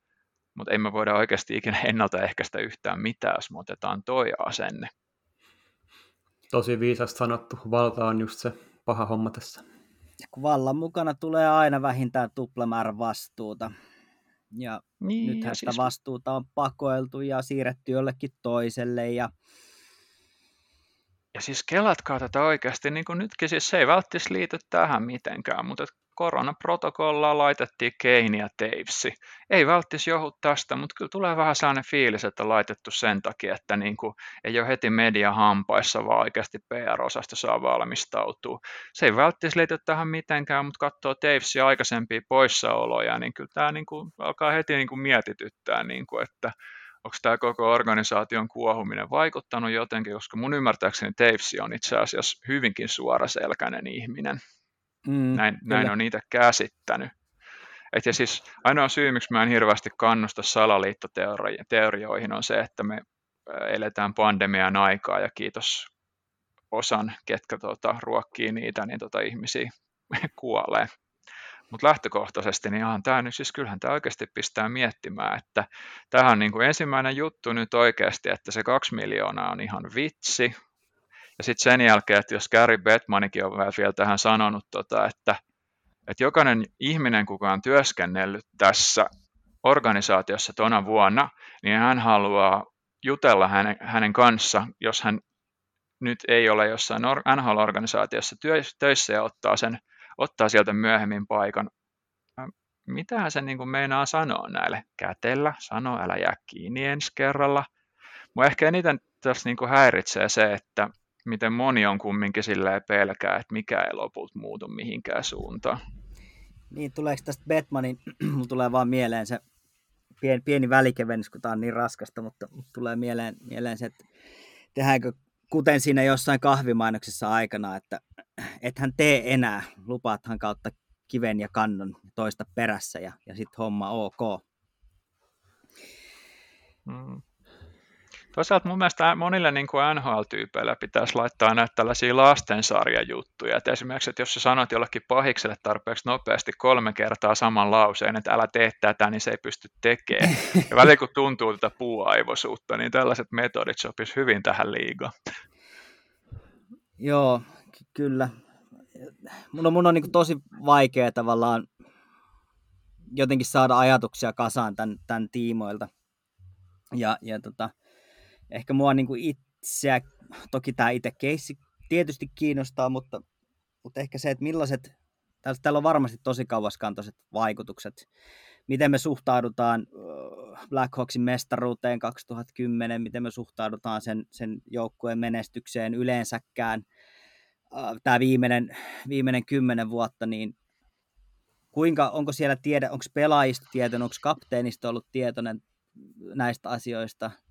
mutta ei me voida oikeasti ikinä ennaltaehkäistä yhtään mitään, jos me otetaan toi asenne. Tosi viisasti sanottu. Valta on just se paha homma tässä. Ja kun vallan mukana tulee aina vähintään tuplamäärä vastuuta. Ja niin, nythän ja sitä siis... vastuuta on pakoiltu ja siirretty jollekin toiselle. Ja ja siis kelatkaa tätä oikeasti, niin kuin nytkin, siis se ei välttämättä liity tähän mitenkään, mutta koronaprotokollaa laitettiin Keini ja Tavesi. Ei välttis johu tästä, mutta kyllä tulee vähän sellainen fiilis, että on laitettu sen takia, että niin kuin ei ole heti media hampaissa, vaan oikeasti PR-osasta saa valmistautua. Se ei välttis liity tähän mitenkään, mutta katsoo Tavesin aikaisempia poissaoloja, niin kyllä tämä niin kuin alkaa heti niin kuin mietityttää, niin kuin, että onko tämä koko organisaation kuohuminen vaikuttanut jotenkin, koska mun ymmärtääkseni Tavesi on itse asiassa hyvinkin suoraselkäinen ihminen. Mm, näin, näin on niitä käsittänyt. Et ja siis ainoa syy, miksi mä en hirveästi kannusta salaliittoteorioihin, on se, että me eletään pandemian aikaa ja kiitos osan, ketkä tota, ruokkii niitä, niin tota, ihmisiä kuolee. Mutta lähtökohtaisesti, niin ihan tämä nyt, siis kyllähän tämä oikeasti pistää miettimään, että tähän on niin kuin ensimmäinen juttu nyt oikeasti, että se kaksi miljoonaa on ihan vitsi, ja sitten sen jälkeen, että jos Gary Bettmanikin on vielä tähän sanonut, tota, että, että jokainen ihminen, kuka on työskennellyt tässä organisaatiossa tuona vuonna, niin hän haluaa jutella hänen, hänen kanssa, jos hän nyt ei ole jossain NHL-organisaatiossa töissä ja ottaa, sen, ottaa sieltä myöhemmin paikan. Mitähän se niin kuin meinaa sanoa näille? Kätellä, sano älä jää kiinni ensi kerralla. Mua ehkä eniten tässä niin kuin häiritsee se, että miten moni on kumminkin silleen pelkää, että mikä ei lopulta muutu mihinkään suuntaan. Niin, tuleeko tästä Batmanin, mulla tulee vaan mieleen se pieni, pieni välikevennys, kun tämä on niin raskasta, mutta, tulee mieleen, mieleen se, että tehdäänkö kuten siinä jossain kahvimainoksessa aikana, että ethän tee enää, lupaathan kautta kiven ja kannon toista perässä ja, ja sitten homma ok. Mm. Toisaalta mun mielestä monille niin kuin NHL-tyypeille pitäisi laittaa näitä tällaisia lastensarjajuttuja. Et esimerkiksi, että jos sä sanot jollekin pahikselle tarpeeksi nopeasti kolme kertaa saman lauseen, että älä tee tätä, niin se ei pysty tekemään. Ja välillä kun tuntuu tätä puuaivoisuutta, niin tällaiset metodit sopis hyvin tähän liigaan. Joo, ky- kyllä. Mun on, mun on niin tosi vaikea tavallaan jotenkin saada ajatuksia kasaan tämän, tämän tiimoilta. Ja, ja tota, ehkä mua niin kuin itseä, toki tämä itse keissi tietysti kiinnostaa, mutta, mutta ehkä se, että millaiset, täällä on varmasti tosi kauaskantoiset vaikutukset, miten me suhtaudutaan Black Hawksin mestaruuteen 2010, miten me suhtaudutaan sen, sen joukkueen menestykseen yleensäkään. Tämä viimeinen, viimeinen kymmenen vuotta, niin kuinka, onko siellä tiedä, onko pelaajista tietoinen, onko kapteenista ollut tietoinen näistä asioista –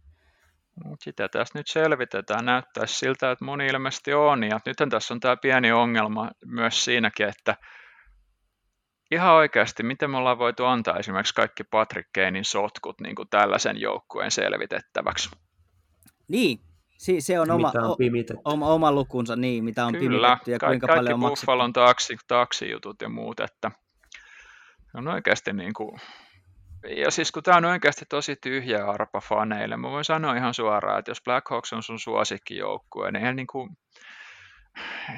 sitä tässä nyt selvitetään. Näyttäisi siltä, että moni ilmeisesti on. Ja nythän tässä on tämä pieni ongelma myös siinäkin, että ihan oikeasti, miten me ollaan voitu antaa esimerkiksi kaikki Patrick Kanein sotkut niin kuin tällaisen joukkueen selvitettäväksi. Niin, si- se on, oma, on oma, oma lukunsa, niin, mitä on Kyllä, pimitetty ja kuinka kaikki paljon on maksettu. Buffalon taksi, taksijutut ja muut, että on oikeasti niin kuin, ja siis kun tämä on oikeasti tosi tyhjä arpa faneille, mä voin sanoa ihan suoraan, että jos Black Hawks on sun suosikkijoukkue, niin niin kuin,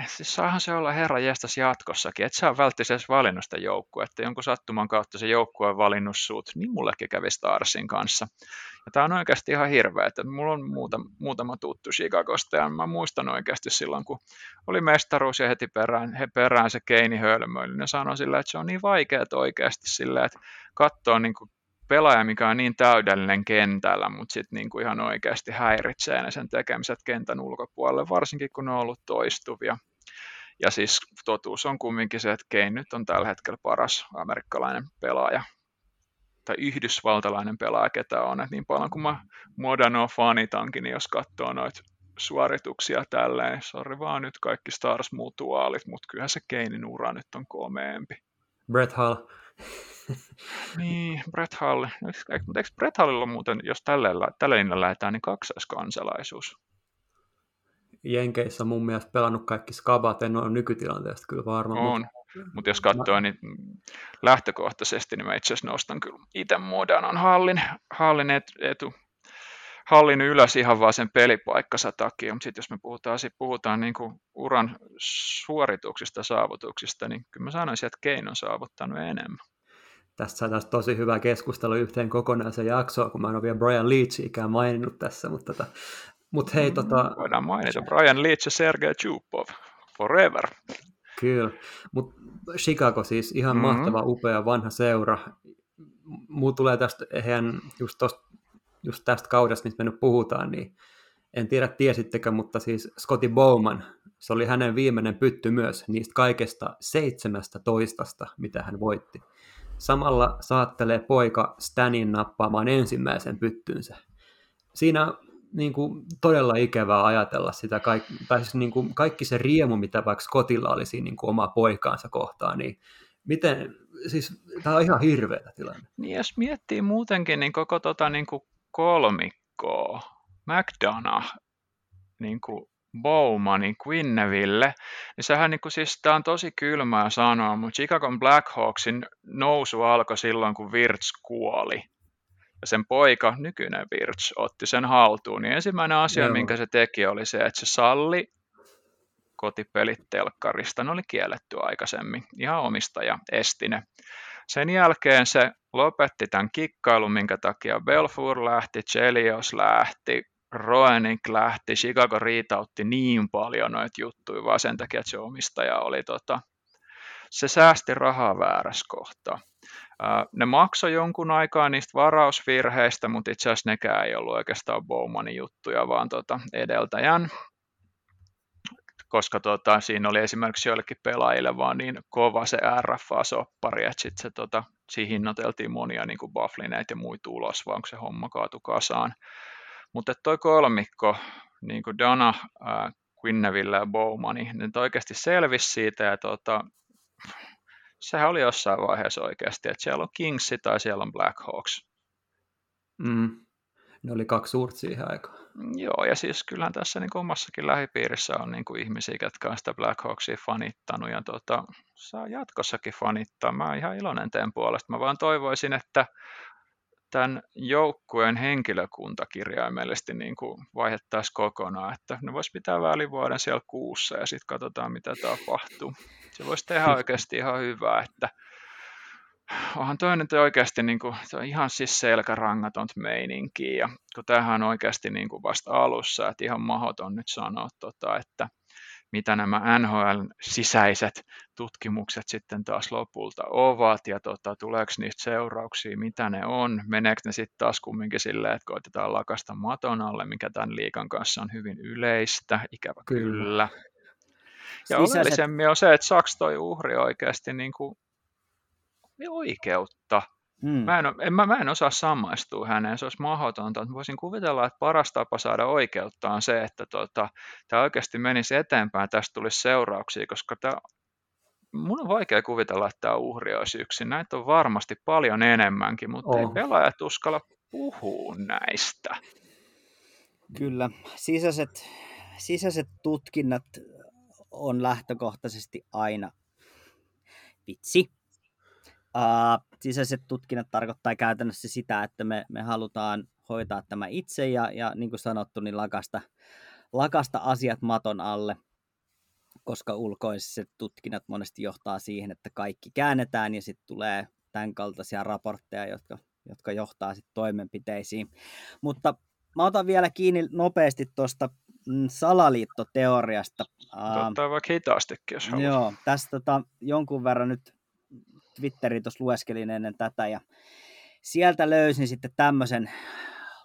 siis saahan se olla herra jästäs jatkossakin, että sä välttämättä edes valinnut sitä että jonkun sattuman kautta se joukkue on valinnut sut, niin mullekin kävi Starsin kanssa. Ja tää on oikeasti ihan hirveä, että mulla on muuta, muutama tuttu Chicagosta, ja mä muistan oikeasti silloin, kun oli mestaruus ja heti perään, he perään se Keini hölmöili, niin sanoi sillä, että se on niin vaikeaa oikeasti sillä, että katsoo niin kuin pelaaja, mikä on niin täydellinen kentällä, mutta sitten niinku ihan oikeasti häiritsee ne sen tekemiset kentän ulkopuolelle, varsinkin kun ne on ollut toistuvia. Ja siis totuus on kumminkin se, että Kane nyt on tällä hetkellä paras amerikkalainen pelaaja tai yhdysvaltalainen pelaaja, ketä on. Et niin paljon kuin mä Modano fanitankin, niin jos katsoo noita suorituksia tälleen, sori vaan nyt kaikki Stars mutuaalit, mutta kyllähän se Keinin ura nyt on komeempi. Brett Hall. Niin, Brett Hall. Mutta eikö Brett Hallilla muuten, jos tällä, tällä linjalla lähdetään, niin kaksoiskansalaisuus? Jenkeissä on mun mielestä pelannut kaikki skabat, en ole nykytilanteesta kyllä varma. On, mutta mut jos katsoo, niin lähtökohtaisesti niin mä itse asiassa nostan kyllä itse Modanon hallin, hallin etu, hallin ylös ihan vaan sen pelipaikkansa takia, mutta sitten jos me puhutaan, sit puhutaan niin kuin uran suorituksista, saavutuksista, niin kyllä mä sanoisin, että Keino on saavuttanut enemmän. Tästä saataisiin tosi hyvä keskustelu yhteen kokonaisen jaksoon, kun mä en ole vielä Brian ikään maininnut tässä, mutta tota, mut hei, tota... Voidaan mainita Brian Leach ja Sergei Chupov, forever. Kyllä, mutta Chicago siis ihan mm-hmm. mahtava, upea, vanha seura. Muu tulee tästä, eihän just, tosta, just tästä kaudesta, mistä me nyt puhutaan, niin en tiedä tiesittekö, mutta siis Scotty Bowman, se oli hänen viimeinen pytty myös niistä kaikesta seitsemästä toistasta, mitä hän voitti. Samalla saattelee poika Stanin nappaamaan ensimmäisen pyttynsä. Siinä niin kuin, todella ikävää ajatella sitä, kaik, tai siis, niin kuin, kaikki se riemu, mitä vaikka Skotilla oli siinä niin kuin, omaa poikaansa kohtaan, niin miten, siis tämä on ihan hirveä tilanne. Niin jos miettii muutenkin niin koko tota, niin kuin kolmikkoa, McDonough, niin kuin Bowmanin Quinneville, niin sehän niin kuin, siis, tämä on tosi kylmää sanoa, mutta Chicago Blackhawksin nousu alkoi silloin, kun Virts kuoli. Ja sen poika, nykyinen Virts, otti sen haltuun. Niin ensimmäinen asia, Joo. minkä se teki, oli se, että se salli kotipelit telkkarista. Ne oli kielletty aikaisemmin. Ihan omistaja esti ne. Sen jälkeen se lopetti tämän kikkailun, minkä takia Belfour lähti, Chelios lähti, Roenik lähti, Chicago riitautti niin paljon noita juttuja, vaan sen takia, että se omistaja oli tota, se säästi rahaa väärässä kohtaa. Ne maksoi jonkun aikaa niistä varausvirheistä, mutta itse asiassa nekään ei ollut oikeastaan Bowmanin juttuja, vaan tota edeltäjän koska tota, siinä oli esimerkiksi joillekin pelaajille vaan niin kova se RFA-soppari, että sitten se, tota, siihen hinnoiteltiin monia niin kuin bufflineita ja muita ulos, vaan se homma kaatui kasaan. Mutta toi kolmikko, niin kuin Dana, äh, Quinneville ja Bowmani, niin ne oikeasti selvisi siitä ja tota, sehän oli jossain vaiheessa oikeasti, että siellä on Kingsi tai siellä on Blackhawks. Mm. Ne oli kaksi suurta siihen aikaan. Joo, ja siis kyllähän tässä niin omassakin lähipiirissä on niin kuin ihmisiä, jotka on sitä Blackhawksia fanittanut, ja tota, saa jatkossakin fanittaa. Mä oon ihan iloinen teen puolesta. Mä vaan toivoisin, että tämän joukkueen henkilökunta kirjaimellisesti niin kuin vaihettaisiin kokonaan, että ne voisi pitää välivuoden siellä kuussa ja sitten katsotaan, mitä tapahtuu. Se voisi tehdä oikeasti ihan hyvää, että onhan toi nyt oikeasti niin kuin, on ihan siis selkärangatonta meininkiä, ja kun tämähän on oikeasti niin kuin vasta alussa, että ihan mahdoton nyt sanoa, tota, että mitä nämä NHL-sisäiset tutkimukset sitten taas lopulta ovat ja tota, tuleeko niistä seurauksia, mitä ne on, meneekö ne sitten taas kumminkin silleen, että koitetaan lakasta maton alle, mikä tämän liikan kanssa on hyvin yleistä, ikävä kyllä. kyllä. Ja Sisäiset... oleellisemmin on se, että saako toi uhri oikeasti niin kuin oikeutta Hmm. Mä, en, en, mä, mä en osaa samaistua häneen, se olisi mahdotonta. Voisin kuvitella, että paras tapa saada oikeutta on se, että tota, tämä oikeasti menisi eteenpäin, tästä tulisi seurauksia, koska tämä, mun on vaikea kuvitella, että tämä uhri olisi yksin. Näitä on varmasti paljon enemmänkin, mutta oh. ei pelaajat uskalla puhua näistä. Kyllä, sisäiset, sisäiset tutkinnat on lähtökohtaisesti aina vitsi Uh, sisäiset tutkinnat tarkoittaa käytännössä sitä, että me, me halutaan hoitaa tämä itse ja, ja niin kuin sanottu, niin lakasta, lakasta asiat maton alle. koska ulkoiset tutkinnat monesti johtaa siihen, että kaikki käännetään ja sitten tulee tämän kaltaisia raportteja, jotka, jotka johtaa sitten toimenpiteisiin. Mutta mä otan vielä kiinni nopeasti tuosta mm, salaliittoteoriasta. Ottaa vaikka hitaastikin, jos haluaa. Joo, tästä tota, jonkun verran nyt Twitterin tuossa lueskelin ennen tätä ja sieltä löysin sitten tämmöisen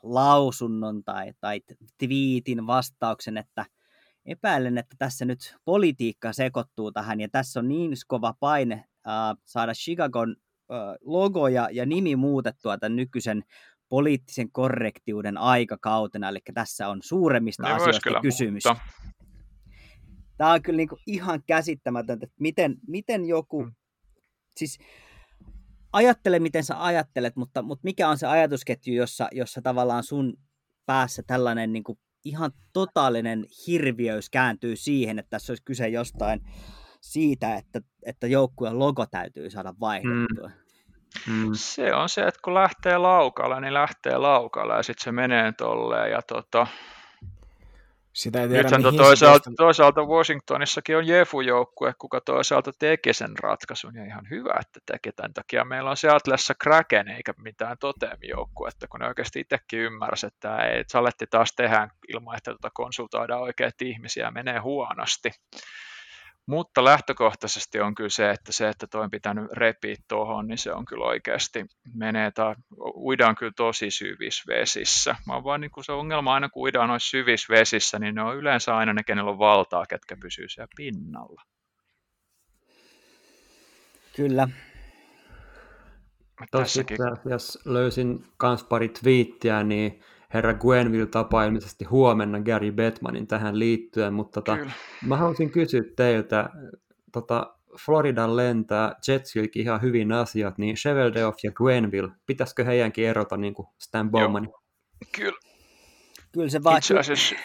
lausunnon tai, tai twiitin vastauksen, että epäilen, että tässä nyt politiikka sekoittuu tähän ja tässä on niin kova paine äh, saada Chicagon äh, logo ja, ja nimi muutettua tämän nykyisen poliittisen korrektiuden aikakautena, eli tässä on suuremmista niin asioista kysymys. Muuttaa. Tämä on kyllä niin ihan käsittämätöntä, että miten, miten joku, hmm. Siis ajattele miten sä ajattelet, mutta, mutta mikä on se ajatusketju, jossa, jossa tavallaan sun päässä tällainen niin kuin ihan totaalinen hirviöys kääntyy siihen, että tässä olisi kyse jostain siitä, että, että joukkueen logo täytyy saada vaihdettua. Mm. Mm. Se on se, että kun lähtee laukalla, niin lähtee laukalla ja sitten se menee tolleen. Ja tota, sitä ei tiedä, Nythän toisaalta, toisaalta Washingtonissakin on Jefu-joukkue, kuka toisaalta teki sen ratkaisun, ja ihan hyvä, että teki tämän takia. Meillä on Seatlessa Kraken eikä mitään toteamijoukkuetta, kun ne oikeasti itsekin ymmärsi, että ei, saletti taas tehdä ilman, että tuota konsultoidaan oikeat ihmisiä, menee huonosti. Mutta lähtökohtaisesti on kyllä se, että se, että toi on pitänyt repiä tuohon, niin se on kyllä oikeasti menee, tai uidaan kyllä tosi syvissä vesissä. Mä vaan niin kuin se ongelma aina, kun uidaan noissa syvissä vesissä, niin ne on yleensä aina ne, kenellä on valtaa, ketkä pysyy siellä pinnalla. Kyllä. Tässäkin. Jos löysin kans pari twiittiä, niin herra Gwenville tapaa ilmeisesti huomenna Gary Bettmanin tähän liittyen, mutta tota, mä haluaisin kysyä teiltä, tota, Floridan lentää Jetsilläkin ihan hyvin asiat, niin Sheveldeoff ja Gwenville, pitäisikö heidänkin erota niin kuin Stan Bowmanin? Kyllä. Kyllä se vaan... Itse asiassa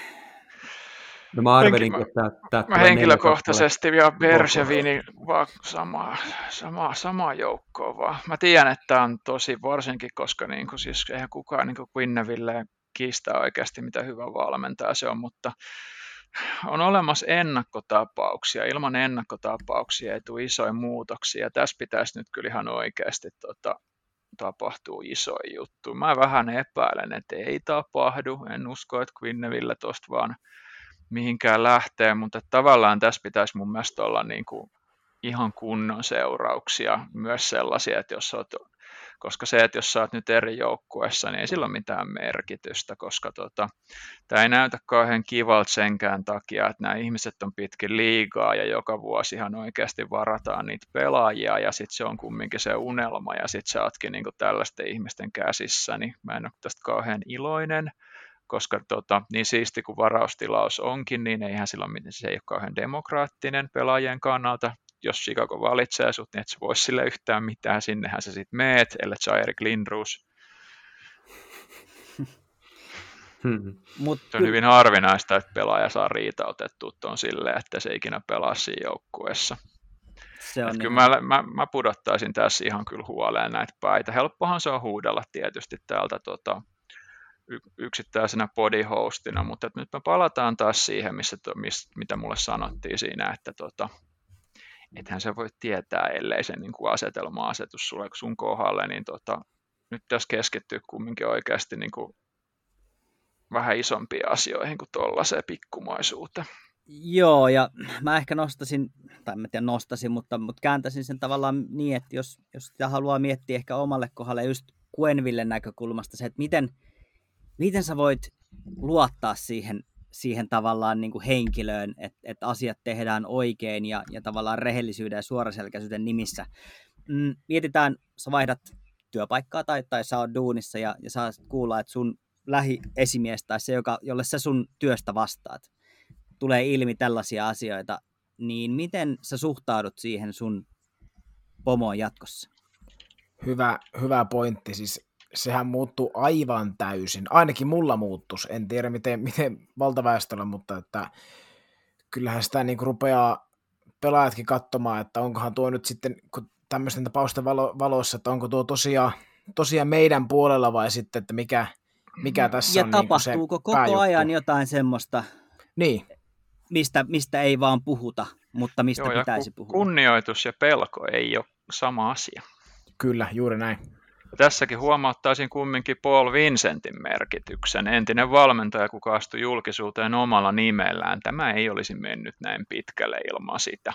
No mä arvelin, Henki, että tämä Mä henkilökohtaisesti ja Bersevini vaan sama, sama, sama joukkoa vaan. Mä tiedän, että tämä on tosi varsinkin, koska niin kuin, siis eihän kukaan niin kuin Quinneville kiistää oikeasti, mitä hyvä valmentaja se on, mutta on olemassa ennakkotapauksia. Ilman ennakkotapauksia ei tule isoja muutoksia. Tässä pitäisi nyt kyllä ihan oikeasti tota, tapahtuu isoja juttu. Mä vähän epäilen, että ei tapahdu. En usko, että Quinneville tuosta vaan mihinkään lähtee, mutta tavallaan tässä pitäisi mun mielestä olla niin kuin ihan kunnon seurauksia, myös sellaisia, että jos olet koska se, että jos sä oot nyt eri joukkueessa, niin ei sillä ole mitään merkitystä, koska tota, tämä ei näytä kauhean kivalta senkään takia, että nämä ihmiset on pitkin liigaa ja joka vuosi ihan oikeasti varataan niitä pelaajia ja sitten se on kumminkin se unelma ja sitten sä ootkin niin tällaisten ihmisten käsissä, niin mä en ole tästä kauhean iloinen, koska tota, niin siisti kuin varaustilaus onkin, niin eihän silloin se ei ole kauhean demokraattinen pelaajien kannalta jos Chicago valitsee sut, niin et sä vois sille yhtään mitään, sinnehän sä sit meet, ellei sä Erik Lindroos. Hmm. Mut se on hyvin harvinaista, että pelaaja saa riitautettua tuon silleen, että se ikinä pelaa siinä joukkueessa. Se on niin. kyllä mä, mä, mä, pudottaisin tässä ihan kyllä huoleen näitä päitä. Helppohan se on huudella tietysti täältä tota, yksittäisenä bodyhostina, mutta nyt me palataan taas siihen, missä, missä, mitä mulle sanottiin siinä, että tota, ethän sä voi tietää, ellei se niin kuin asetelma-asetus sulle sun kohdalle, niin tota, nyt tässä keskittyy kumminkin oikeasti niin kuin vähän isompiin asioihin kuin tuollaiseen pikkumaisuuteen. Joo, ja mä ehkä nostasin, tai en tiedä nostasin, mutta, mutta kääntäisin sen tavallaan niin, että jos, jos sitä haluaa miettiä ehkä omalle kohdalle just Quenville näkökulmasta se, että miten, miten sä voit luottaa siihen siihen tavallaan niin kuin henkilöön, että, että asiat tehdään oikein ja, ja tavallaan rehellisyyden ja suoraselkäisyyden nimissä. Mm, mietitään, sä vaihdat työpaikkaa tai, tai sä oot duunissa ja, ja saa kuulla, että sun lähiesimies tai se, joka, jolle sä sun työstä vastaat, tulee ilmi tällaisia asioita, niin miten sä suhtaudut siihen sun pomoon jatkossa? Hyvä, hyvä pointti. Siis sehän muuttuu aivan täysin. Ainakin mulla muuttus. En tiedä miten, miten valtaväestöllä, mutta että kyllähän sitä niin rupeaa pelaajatkin katsomaan, että onkohan tuo nyt sitten kun tämmöisten tapausten valo, valossa, että onko tuo tosiaan, tosiaan meidän puolella vai sitten, että mikä, mikä tässä ja on tapahtuuko niin koko pääjuttu. ajan jotain semmoista, niin. mistä, mistä ei vaan puhuta, mutta mistä Joo, pitäisi puhua. kunnioitus ja pelko ei ole sama asia. Kyllä, juuri näin. Tässäkin huomauttaisin kumminkin Paul Vincentin merkityksen. Entinen valmentaja, kuka astui julkisuuteen omalla nimellään. Tämä ei olisi mennyt näin pitkälle ilman sitä.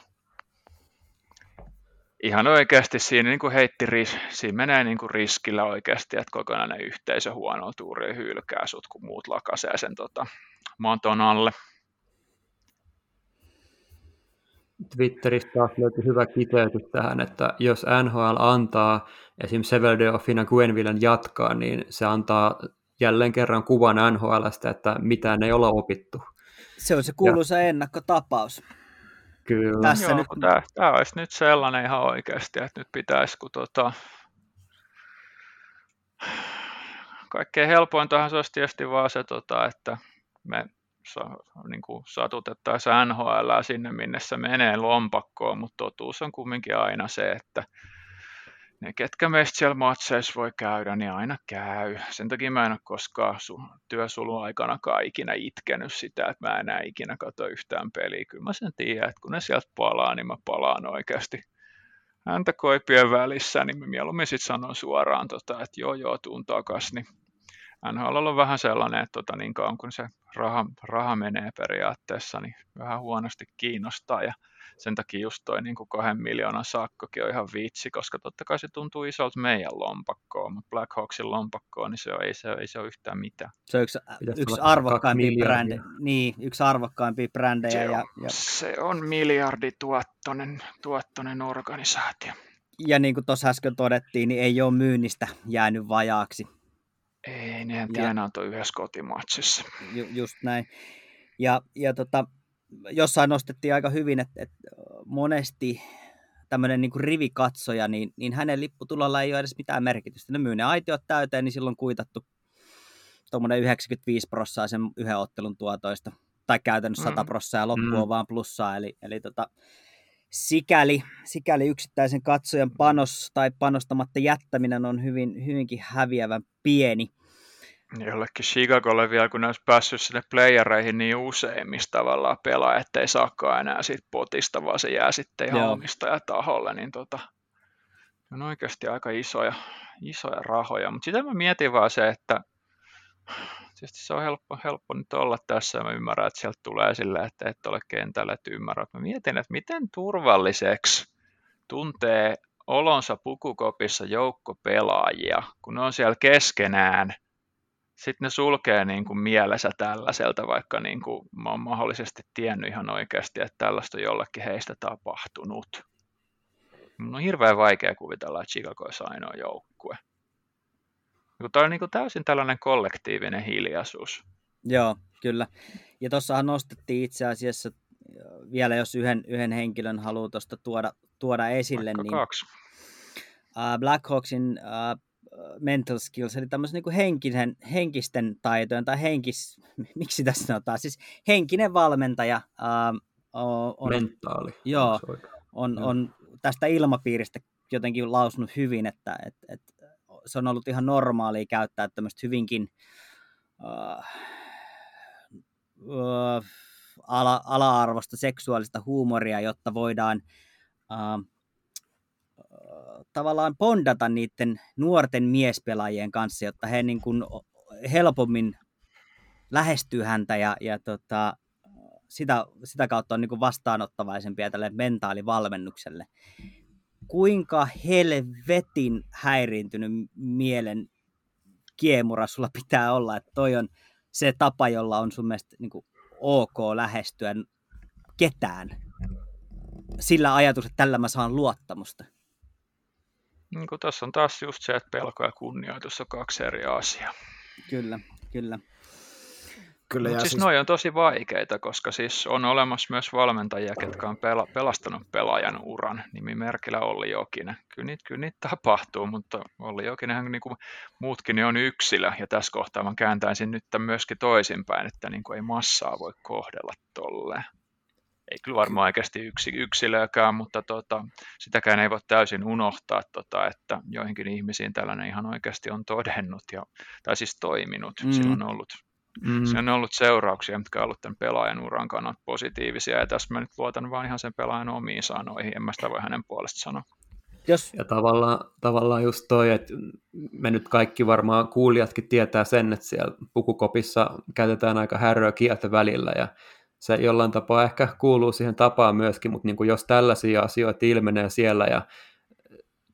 Ihan oikeasti siinä niin kuin heitti, siinä menee niin kuin riskillä oikeasti, että kokonainen yhteisö huono tuuri hylkää sut, kun muut lakasee sen tota, maton alle. Twitteristä taas löytyi hyvä kiteytys tähän, että jos NHL antaa esim. Seveldorfin ja Gwenvillen jatkaa, niin se antaa jälleen kerran kuvan NHLstä, että mitään ei ole opittu. Se on se kuuluisa ennakkotapaus. Kyllä. Tässä Joo, nyt- kun tämä, tämä olisi nyt sellainen ihan oikeasti, että nyt pitäisi, kun tota, kaikkein helpointahan se olisi tietysti vaan se, tota, että me sa, niin kuin satutettaisiin NHL sinne, minne se menee lompakkoon, mutta totuus on kumminkin aina se, että ne, ketkä meistä siellä matseissa voi käydä, niin aina käy. Sen takia mä en ole koskaan su- työsulun aikana ikinä itkenyt sitä, että mä en enää ikinä katso yhtään peliä. Kyllä mä sen tiedän, että kun ne sieltä palaa, niin mä palaan oikeasti häntä koipien välissä, niin mä mieluummin sitten sanon suoraan, tota, että joo joo, tuun takas, niin NHL on vähän sellainen, että tota, niin kauan kun se raha, raha menee periaatteessa, niin vähän huonosti kiinnostaa ja sen takia just toi niin kuin kahden miljoonan sakkokin on ihan vitsi, koska totta kai se tuntuu isolta meidän lompakkoon, mutta Black Hawksin lompakkoon, niin se on, ei, se, ei se ole yhtään mitään. Se on yksi, Pitäisi yksi arvokkaimpia brändejä. miljardia. Niin, yksi arvokkaimpia brändejä. Se Ja, on, ja, se on miljardituottoinen tuottoinen organisaatio. ja niin kuin tuossa äsken todettiin, niin ei ole myynnistä jäänyt vajaaksi. Ei, nehän Ja- tienaa toi yhdessä kotimatsissa. Ju, just näin. Ja, ja tota, jossain nostettiin aika hyvin, että, että monesti tämmöinen niin rivikatsoja, niin, niin hänen lipputulolla ei ole edes mitään merkitystä. Ne myy ne aitiot täyteen, niin silloin kuitattu tuommoinen 95 prossaa sen yhden ottelun tuotoista. Tai käytännössä 100 Mm. prossaa ja loppu Mm. on vaan plussaa. Eli, eli tota, sikäli, sikäli yksittäisen katsojan panos tai panostamatta jättäminen on hyvin, hyvinkin häviävän pieni. Jollekin Chicagolle vielä, kun ne olisi päässyt sinne playereihin niin usein, mistä tavallaan pelaa, ettei saakaan enää siitä potista, vaan se jää sitten ihan Joo. omistajataholle, niin tota, on oikeasti aika isoja, isoja rahoja. Mutta sitä mä mietin vaan se, että tietysti se on helppo, helppo nyt olla tässä ja mä ymmärrän, että sieltä tulee sille, että et ole kentällä, että ymmärrät. Mä mietin, että miten turvalliseksi tuntee olonsa pukukopissa joukko pelaajia, kun ne on siellä keskenään. Sitten ne sulkee niin kuin mielessä tällaiselta, vaikka niin kuin mä oon mahdollisesti tiennyt ihan oikeasti, että tällaista on jollekin heistä tapahtunut. Mun on hirveän vaikea kuvitella, että Chicago olisi ainoa joukkue. Tämä on niin kuin täysin tällainen kollektiivinen hiljaisuus. Joo, kyllä. Ja tuossahan nostettiin itse asiassa äh, vielä, jos yhden, yhden henkilön haluaa tuosta tuoda, tuoda esille, Vaikka niin kaksi. äh, Black Hawksin äh, mental skills, eli tämmöisen niin henkisen, henkisten taitojen, tai henkis, miksi tässä sanotaan, siis henkinen valmentaja äh, on, Mentaali. Joo. On, Joo. on tästä ilmapiiristä jotenkin lausunut hyvin, että, että, että se on ollut ihan normaalia käyttää tämmöistä hyvinkin uh, uh, ala, ala-arvosta seksuaalista huumoria, jotta voidaan uh, tavallaan bondata niiden nuorten miespelaajien kanssa, jotta he niin kuin helpommin lähestyy häntä ja, ja tota, sitä, sitä kautta on niin kuin vastaanottavaisempia tälle mentaalivalmennukselle. Kuinka helvetin häiriintynyt mielen kiemura sulla pitää olla, että toi on se tapa, jolla on sun mielestä niin kuin ok lähestyä ketään sillä ajatus, että tällä mä saan luottamusta. Niin kuin tässä on taas just se, että pelko ja kunnioitus on kaksi eri asiaa. Kyllä, kyllä. Kyllä, Mut ja siis, siis, noi on tosi vaikeita, koska siis on olemassa myös valmentajia, ketkä on pela- pelastanut pelaajan uran, nimimerkillä Olli Jokinen. Kyllä niitä, kyllä niitä tapahtuu, mutta Olli Jokinenhan niin kuin muutkin niin on yksilö, ja tässä kohtaa mä kääntäisin nyt tämän myöskin toisinpäin, että niin kuin ei massaa voi kohdella tolleen. Ei kyllä varmaan oikeasti yksi, yksilöäkään, mutta tota, sitäkään ei voi täysin unohtaa, tota, että joihinkin ihmisiin tällainen ihan oikeasti on todennut, ja, tai siis toiminut. Mm. Sillä on ollut mm. se on ollut seurauksia, mitkä on ollut tämän pelaajan uran kannalta positiivisia, ja tässä mä nyt luotan vaan ihan sen pelaajan omiin sanoihin, en mä sitä voi hänen puolesta sanoa. Jos... Ja tavallaan, tavallaan just toi, että me nyt kaikki varmaan kuulijatkin tietää sen, että siellä pukukopissa käytetään aika häröä kieltä välillä, ja se jollain tapaa ehkä kuuluu siihen tapaan myöskin, mutta niin kuin jos tällaisia asioita ilmenee siellä, ja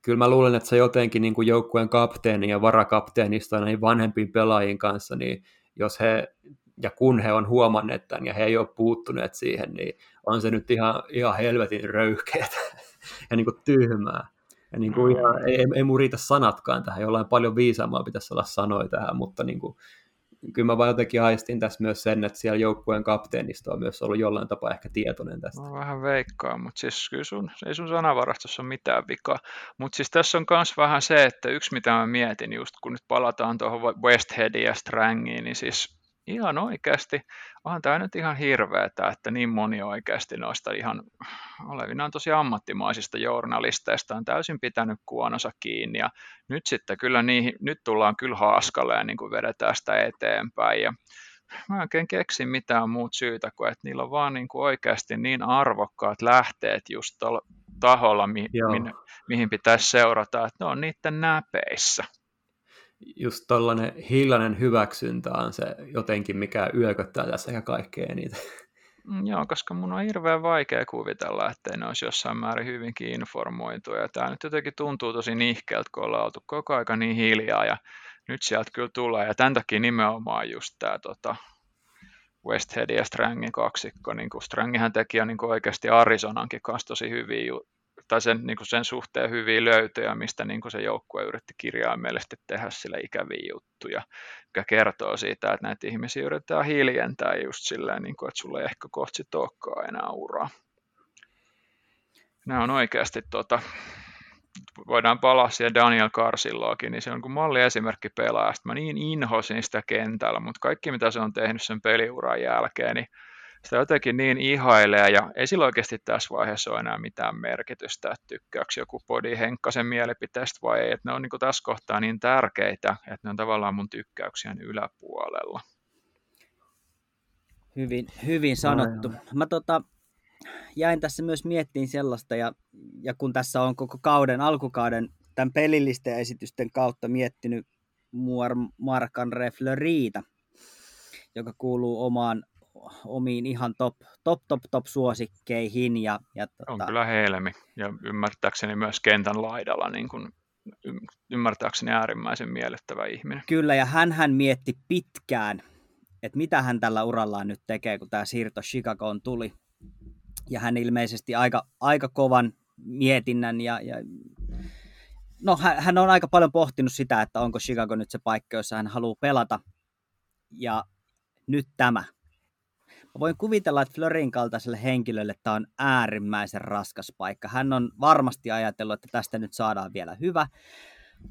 kyllä mä luulen, että se jotenkin niin kuin joukkueen kapteeni ja varakapteenista näihin vanhempiin pelaajiin kanssa, niin jos he ja kun he on huomanneet tämän ja he ei ole puuttuneet siihen, niin on se nyt ihan, ihan helvetin röyhkeät ja niin kuin tyhmää. Ja niin kuin ihan, ei, ei mun riitä sanatkaan tähän, jollain paljon viisaamaa pitäisi olla sanoja tähän, mutta niin kuin, kyllä mä vaan jotenkin aistin tässä myös sen, että siellä joukkueen kapteenista on myös ollut jollain tapaa ehkä tietoinen tästä. No, vähän veikkaa, mutta siis kyllä sun, ei sun sanavarastossa ole mitään vikaa. Mutta siis tässä on myös vähän se, että yksi mitä mä mietin just kun nyt palataan tuohon West Headiin ja Strangiin, niin siis ihan oikeasti, onhan tämä nyt ihan hirveetä, että niin moni oikeasti noista ihan olevinaan tosi ammattimaisista journalisteista on täysin pitänyt kuononsa kiinni. Ja nyt sitten kyllä niihin, nyt tullaan kyllä haaskaleen niin kuin vedetään sitä eteenpäin. Ja mä en oikein keksi mitään muut syytä kuin, että niillä on vaan niin kuin oikeasti niin arvokkaat lähteet just tuolla taholla, mi- mi- mihin pitäisi seurata, että ne on niiden näpeissä just tällainen hiljainen hyväksyntä on se jotenkin, mikä yököttää tässä ja kaikkea niitä. Mm, joo, koska mun on hirveän vaikea kuvitella, ettei ne olisi jossain määrin hyvinkin informoituja. Tämä nyt jotenkin tuntuu tosi nihkeältä, kun ollaan oltu koko aika niin hiljaa ja nyt sieltä kyllä tulee. Ja tämän takia nimenomaan just tämä tota, Westhead ja Strangin kaksikko. Niin kuin Strangihän teki niin kuin oikeasti Arizonankin kanssa tosi hyviä tai sen, niin kuin sen suhteen hyviä löytöjä, mistä niin kuin se joukkue yritti kirjaimellisesti tehdä sille ikäviä juttuja, mikä kertoo siitä, että näitä ihmisiä yritetään hiljentää just silleen, niin kuin, että sulle ei ehkä kohti tokkaa enää uraa. Nämä on oikeasti, tota, voidaan palaa siihen Daniel Karsilloakin, niin se on kuin malliesimerkki pelaajasta. Mä niin inhosin sitä kentällä, mutta kaikki mitä se on tehnyt sen peliuran jälkeen, niin sitä jotenkin niin ihailee ja ei sillä oikeasti tässä vaiheessa ole enää mitään merkitystä, että tykkääkö joku podi Henkkasen mielipiteestä vai ei, että ne on niin tässä kohtaa niin tärkeitä, että ne on tavallaan mun tykkäyksien yläpuolella. Hyvin, hyvin sanottu. Mä tota, jäin tässä myös miettiin sellaista, ja, ja kun tässä on koko kauden, alkukauden, tämän pelillisten esitysten kautta miettinyt Muar, Markan Refleriitä, joka kuuluu omaan omiin ihan top, top, top, top suosikkeihin. Ja, ja tota... On kyllä helmi ja ymmärtääkseni myös kentän laidalla niin kuin ymmärtääkseni äärimmäisen miellyttävä ihminen. Kyllä, ja hän hän mietti pitkään, että mitä hän tällä urallaan nyt tekee, kun tämä siirto Chicagoon tuli. Ja hän ilmeisesti aika, aika kovan mietinnän ja, ja no, hän, hän on aika paljon pohtinut sitä, että onko Chicago nyt se paikka, jossa hän haluaa pelata. Ja nyt tämä. Voin kuvitella, että Flörin kaltaiselle henkilölle tämä on äärimmäisen raskas paikka. Hän on varmasti ajatellut, että tästä nyt saadaan vielä hyvä.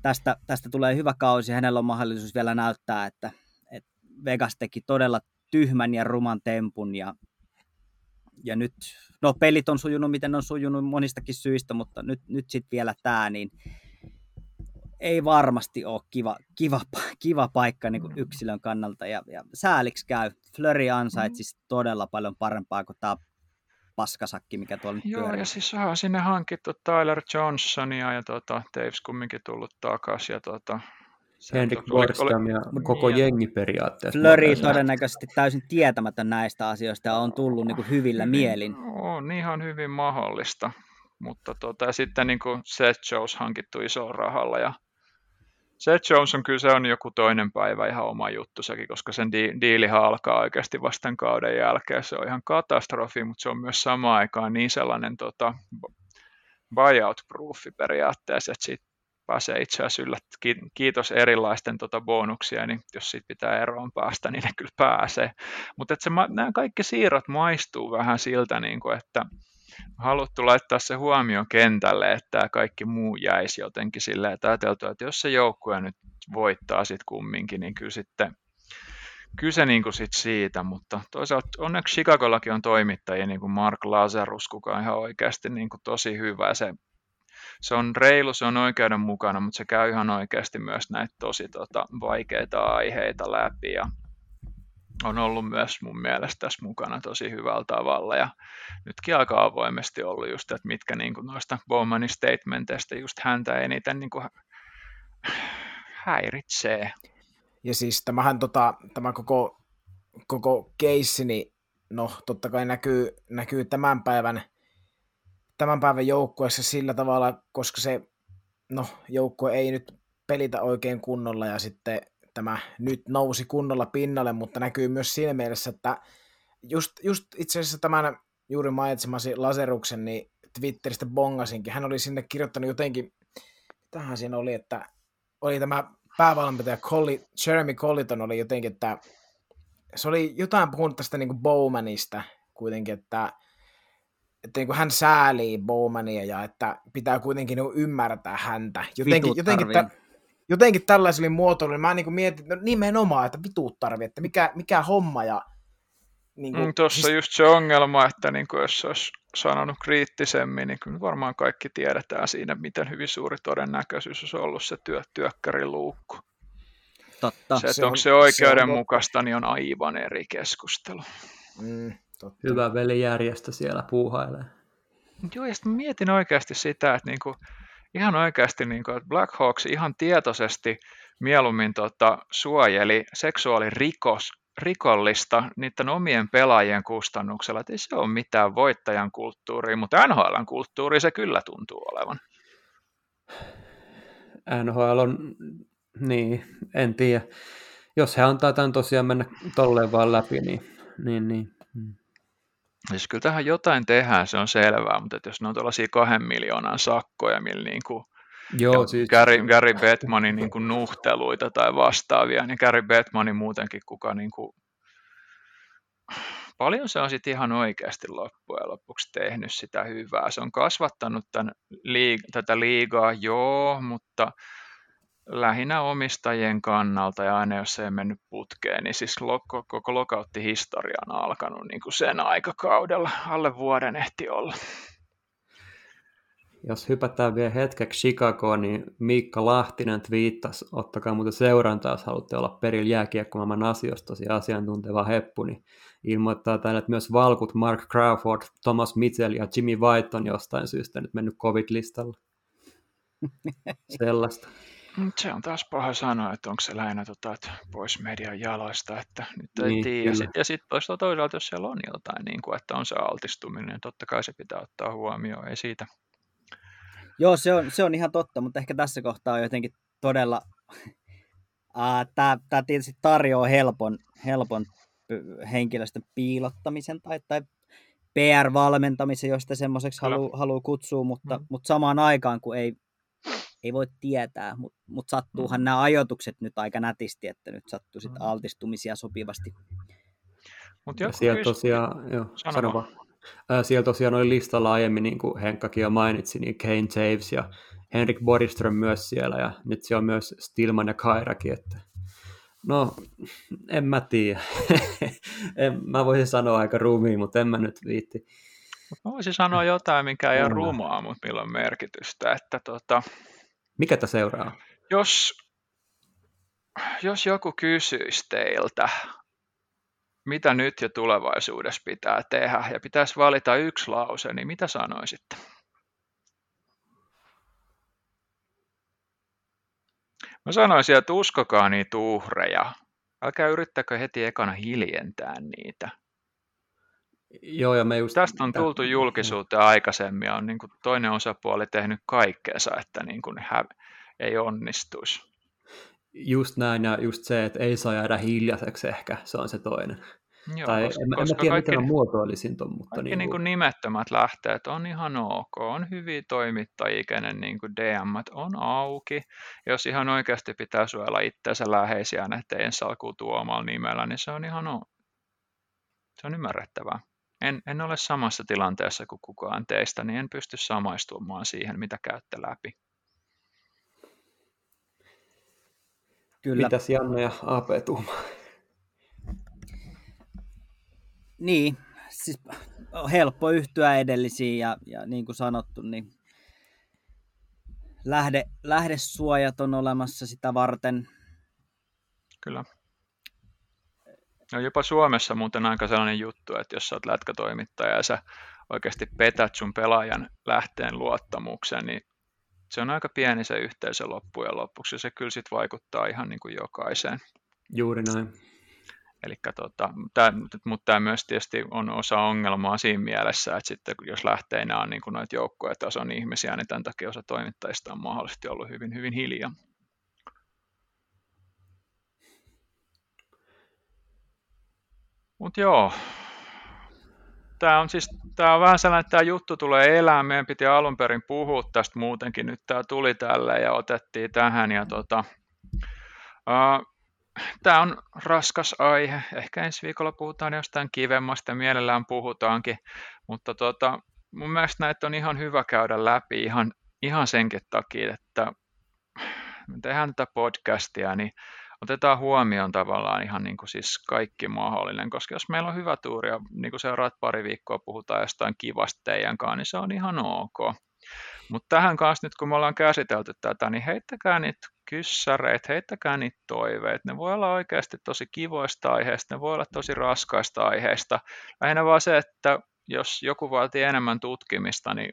Tästä, tästä tulee hyvä kausi. Hänellä on mahdollisuus vielä näyttää, että, että Vegas teki todella tyhmän ja ruman tempun ja, ja nyt, no pelit on sujunut miten on sujunut monistakin syistä, mutta nyt, nyt sitten vielä tämä, niin ei varmasti ole kiva, kiva, kiva paikka niin kuin mm. yksilön kannalta. Ja, ja sääliksi käy. Flurry ansaitsisi mm. todella paljon parempaa kuin tämä paskasakki, mikä tuolla nyt Joo, pyörii. ja siis on sinne hankittu Tyler Johnsonia ja tota, Daves kumminkin tullut takaisin. Ja tota, Henrik Borstam ja koko niin, jengi periaatteessa. Flurry todennäköisesti täysin tietämätön näistä asioista ja on tullut niin kuin hyvillä hyvin, mielin. On ihan hyvin mahdollista. Mutta tota, ja sitten niin kuin Seth Jones hankittu isolla rahalla ja Seth Jones on kyllä se on joku toinen päivä ihan oma juttu sekin, koska sen di- diilihan alkaa oikeasti vasta kauden jälkeen. Se on ihan katastrofi, mutta se on myös samaan aikaan niin sellainen tota, buyout-proofi periaatteessa, että siitä pääsee itse asiassa yllät, kiitos erilaisten tota bonuksia, niin jos siitä pitää eroon päästä, niin ne kyllä pääsee. Mutta nämä kaikki siirrot maistuu vähän siltä, niin kuin, että haluttu laittaa se huomio kentälle, että kaikki muu jäisi jotenkin silleen, että ajateltu, että jos se joukkue nyt voittaa sitten kumminkin, niin kyllä sitten kyse niin kuin sit siitä, mutta toisaalta onneksi Chicagollakin on toimittajia, niin kuin Mark Lazarus, kuka on ihan oikeasti niin kuin tosi hyvä. Se, se on reilu, se on oikeudenmukainen, mutta se käy ihan oikeasti myös näitä tosi tota, vaikeita aiheita läpi. Ja on ollut myös mun mielestä tässä mukana tosi hyvällä tavalla ja nytkin aika avoimesti ollut just, että mitkä niin kuin noista Bowmanin statementeista just häntä eniten niin kuin häiritsee. Ja siis tämähän tota, tämä koko, koko keissi, niin no totta kai näkyy, näkyy tämän päivän, tämän päivän joukkueessa sillä tavalla, koska se no, joukkue ei nyt pelitä oikein kunnolla ja sitten tämä nyt nousi kunnolla pinnalle, mutta näkyy myös siinä mielessä, että just, just itse asiassa tämän juuri mainitsemasi Laseruksen, niin Twitteristä bongasinkin. Hän oli sinne kirjoittanut jotenkin, tähän siinä oli, että oli tämä päävalmentaja Colli, Jeremy Colliton oli jotenkin, että se oli jotain puhunut tästä niin kuin Bowmanista kuitenkin, että, että niin kuin hän säälii Bowmania ja että pitää kuitenkin niin ymmärtää häntä. Jotenkin, jotenkin, jotenkin tällaisella muotoilulla mä niin mietin, no nimenomaan, että vituut tarvii, että mikä, mikä homma ja niin kuin, mm, Tuossa siis... just se ongelma, että niin kuin jos olisi sanonut kriittisemmin, niin kyllä varmaan kaikki tiedetään siinä, miten hyvin suuri todennäköisyys olisi ollut se työ, työkkäriluukku. Totta. Se, että se onko on, se oikeudenmukaista, se on... niin on aivan eri keskustelu. Mm, totta. Hyvä velijärjestö siellä puuhailee. Joo, ja sitten mietin oikeasti sitä, että niinku, ihan oikeasti niinku, että Black Hawks ihan tietoisesti mieluummin tota, suojeli seksuaalirikos rikollista niiden omien pelaajien kustannuksella, että ei se ole mitään voittajan kulttuuria, mutta NHLn kulttuuri se kyllä tuntuu olevan. NHL on, niin, en tiedä. Jos he antaa tämän tosiaan mennä tolleen vaan läpi, niin, niin, niin. Siis kyllä tähän jotain tehdään, se on selvää, mutta jos ne on tuollaisia kahden miljoonan sakkoja, millä niin kuin Joo, siis... Gary, Gary Bettmanin niin kuin nuhteluita tai vastaavia, niin Gary Bettmanin muutenkin kuka niin kuin... paljon se on sitten ihan oikeasti loppujen lopuksi tehnyt sitä hyvää. Se on kasvattanut tämän liig- tätä liigaa, joo, mutta lähinnä omistajien kannalta ja aina jos se ei mennyt putkeen, niin siis koko, koko lokautti-historia on alkanut niin kuin sen aikakaudella. Alle vuoden ehti olla. Jos hypätään vielä hetkeksi Chicagoon, niin Miikka Lahtinen twiittasi, ottakaa muuten seurantaa, jos haluatte olla perillä jääkiekkomaailman asioista, tosi asiantunteva heppu, niin ilmoittaa täällä, että myös valkut Mark Crawford, Thomas Mitchell ja Jimmy White on jostain syystä nyt mennyt covid-listalla. Sellaista. Se on taas paha sanoa, että onko se lähinnä tota, että pois median jaloista, että nyt ei niin, tiedä. Sit, ja sitten toisaalta, jos siellä on jotain, niin kuin, että on se altistuminen, niin totta kai se pitää ottaa huomioon, ei siitä Joo, se on, se on ihan totta, mutta ehkä tässä kohtaa on jotenkin todella... Tämä tietysti tarjoaa helpon, helpon henkilöstön piilottamisen tai, tai PR-valmentamisen, jos sitä semmoiseksi haluaa halu kutsua, mutta, mm. mutta samaan aikaan, kun ei, ei voi tietää, mutta, mutta sattuuhan mm. nämä ajoitukset nyt aika nätisti, että nyt sattuu sit mm. altistumisia sopivasti. Mut ja siellä tosiaan, joo, sano, vaan. Siellä tosiaan oli listalla aiemmin, niin kuin Henkkakin jo mainitsi, niin Kane Taves ja Henrik Boriström myös siellä, ja nyt siellä on myös Stilman ja Kairakin, että no, en mä tiedä. en, mä voisin sanoa aika ruumiin, mutta en mä nyt viitti. Mä voisin sanoa jotain, mikä ei ole rumaa, mutta millä on merkitystä. Että tota, mikä tämä seuraa? Jos, jos joku kysyisi teiltä, mitä nyt ja tulevaisuudessa pitää tehdä ja pitäisi valita yksi lause, niin mitä sanoisitte? Mä sanoisin, että uskokaa niitä uhreja. Älkää yrittäkö heti ekana hiljentää niitä. Joo, ja me just... Tästä on tultu julkisuuteen aikaisemmin, on niin kuin toinen osapuoli tehnyt kaikkeensa, että niin kuin hä- ei onnistuisi. Just näin, ja just se, että ei saa jäädä hiljaiseksi ehkä, se on se toinen. Joo, tai koska, en, koska en tiedä, kaikki, miten mä muotoilisin ton, mutta... Kaikki niin kuin... nimettömät lähteet on ihan ok, on hyviä toimittajia, kenen niin kuin DM on auki. Jos ihan oikeasti pitää suojella itseänsä läheisiä, ettei ensi alkuun tuomalla nimellä, niin se on ihan o... se on ymmärrettävää. En, en ole samassa tilanteessa kuin kukaan teistä, niin en pysty samaistumaan siihen, mitä käytte läpi. Kyllä. Mitäs Janne ja AP tuumaa? Niin, siis on helppo yhtyä edellisiin ja, ja niin kuin sanottu, niin lähde, lähdesuojat on olemassa sitä varten. Kyllä. No jopa Suomessa muuten aika sellainen juttu, että jos sä oot lätkätoimittaja ja sä oikeasti petät sun pelaajan lähteen luottamuksen, niin se on aika pieni se yhteisö loppujen lopuksi, se kyllä sitten vaikuttaa ihan niin kuin jokaiseen. Juuri näin. Tota, tämä, mutta tämä myös tietysti on osa ongelmaa siinä mielessä, että sitten jos lähteinä on niin kuin noita joukkuetason ihmisiä, niin tämän takia osa toimittajista on mahdollisesti ollut hyvin, hyvin hiljaa. Mutta joo, tämä on siis tämä on vähän sellainen, että tämä juttu tulee elää. Meidän piti alun perin puhua tästä muutenkin. Nyt tämä tuli tälle ja otettiin tähän. Ja tota, uh, tämä on raskas aihe. Ehkä ensi viikolla puhutaan jostain kivemmasta mielellään puhutaankin. Mutta tota, mun mielestä näitä on ihan hyvä käydä läpi ihan, ihan senkin takia, että me tehdään tätä podcastia, niin otetaan huomioon tavallaan ihan niin kuin siis kaikki mahdollinen, koska jos meillä on hyvä tuuri ja niin kuin seuraat pari viikkoa puhutaan jostain kivasta teidän kanssa, niin se on ihan ok. Mutta tähän kanssa nyt kun me ollaan käsitelty tätä, niin heittäkää niitä kyssäreitä, heittäkää niitä toiveita. Ne voi olla oikeasti tosi kivoista aiheista, ne voi olla tosi raskaista aiheista. Lähinnä vaan se, että jos joku vaatii enemmän tutkimista, niin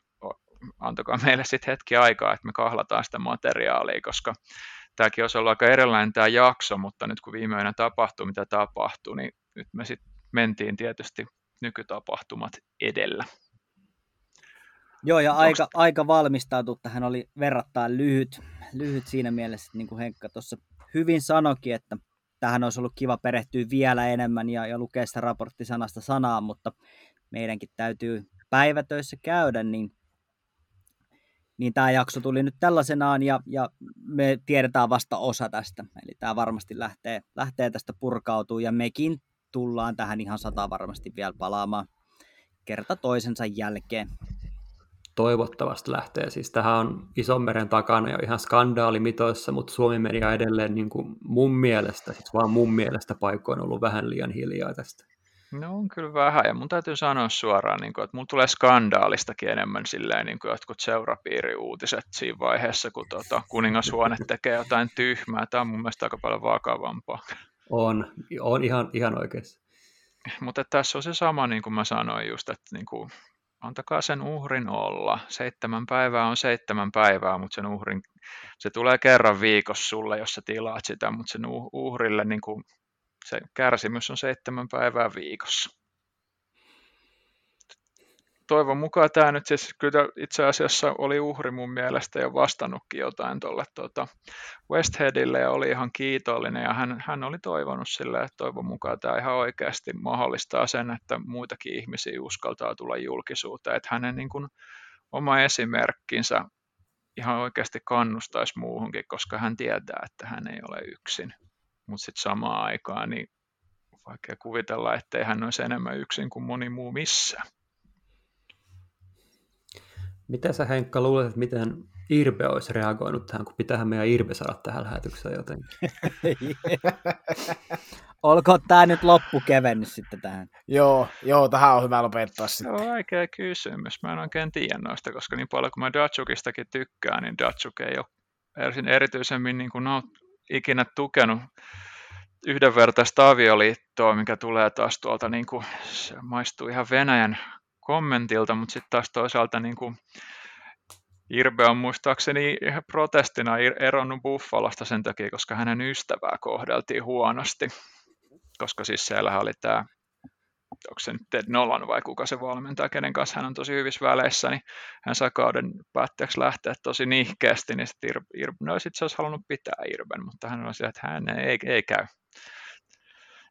antakaa meille sitten hetki aikaa, että me kahlataan sitä materiaalia, koska tämäkin olisi ollut aika erilainen tämä jakso, mutta nyt kun viime yönä tapahtui, mitä tapahtui, niin nyt me sitten mentiin tietysti nykytapahtumat edellä. Joo, ja aika, aika valmistautu tähän oli verrattain lyhyt, lyhyt siinä mielessä, että niin kuin Henkka tuossa hyvin sanokin, että tähän olisi ollut kiva perehtyä vielä enemmän ja, ja lukea sitä raporttisanasta sanaa, mutta meidänkin täytyy päivätöissä käydä, niin niin tämä jakso tuli nyt tällaisenaan ja, ja me tiedetään vasta osa tästä. Eli tämä varmasti lähtee, lähtee tästä purkautuu ja mekin tullaan tähän ihan sata varmasti vielä palaamaan kerta toisensa jälkeen. Toivottavasti lähtee. Siis tähän on ison meren takana jo ihan skandaalimitoissa, mutta Suomi media edelleen niin kuin mun mielestä, siis vaan mun mielestä paikoin ollut vähän liian hiljaa tästä. No on kyllä vähän, ja mun täytyy sanoa suoraan, niin kuin, että mulla tulee skandaalistakin enemmän silleen, niin kuin jotkut seurapiiriuutiset siinä vaiheessa, kun tota, kuningashuone tekee jotain tyhmää. Tämä on mun mielestä aika paljon vakavampaa. On, on ihan, ihan oikeassa. Mutta tässä on se sama, niin kuin mä sanoin just, että niin kuin, antakaa sen uhrin olla. Seitsemän päivää on seitsemän päivää, mutta sen uhrin, se tulee kerran viikossa sulle, jos sä tilaat sitä, mutta sen uhrille niin kuin, se kärsimys on seitsemän päivää viikossa. Toivon mukaan tämä nyt siis kyllä itse asiassa oli uhri mun mielestä jo vastannutkin jotain tuolle tuota Westheadille ja oli ihan kiitollinen ja hän, hän oli toivonut sille, että toivon mukaan tämä ihan oikeasti mahdollistaa sen, että muitakin ihmisiä uskaltaa tulla julkisuuteen, että hänen niin kuin oma esimerkkinsä ihan oikeasti kannustaisi muuhunkin, koska hän tietää, että hän ei ole yksin mutta sitten samaan aikaan niin vaikea kuvitella, ettei hän olisi enemmän yksin kuin moni muu missään. Mitä sä Henkka luulet, että miten Irbe olisi reagoinut tähän, kun pitäähän meidän Irbe saada tähän lähetykseen jotenkin? Olkoon tämä nyt loppukevennys sitten tähän. Joo, joo, tähän on hyvä lopettaa sitten. Se on vaikea kysymys. Mä en oikein tiedä noista, koska niin paljon kuin mä Datsukistakin tykkään, niin Datsuk ei ole erityisemmin niin kuin ikinä tukenut yhdenvertaista avioliittoa, mikä tulee taas tuolta, niin kuin, se maistuu ihan Venäjän kommentilta, mutta sitten taas toisaalta niin kuin, Irbe on muistaakseni protestina eronnut Buffalosta sen takia, koska hänen ystävää kohdeltiin huonosti. Koska siis siellä oli tämä onko se nyt Ted Nolan vai kuka se valmentaa, kenen kanssa hän on tosi hyvissä väleissä, niin hän saa kauden päätteeksi lähteä tosi nihkeästi, niin sitten Ir- Ir- no sit se olisi halunnut pitää Irben, mutta hän on sillä, että hän ei, ei käy.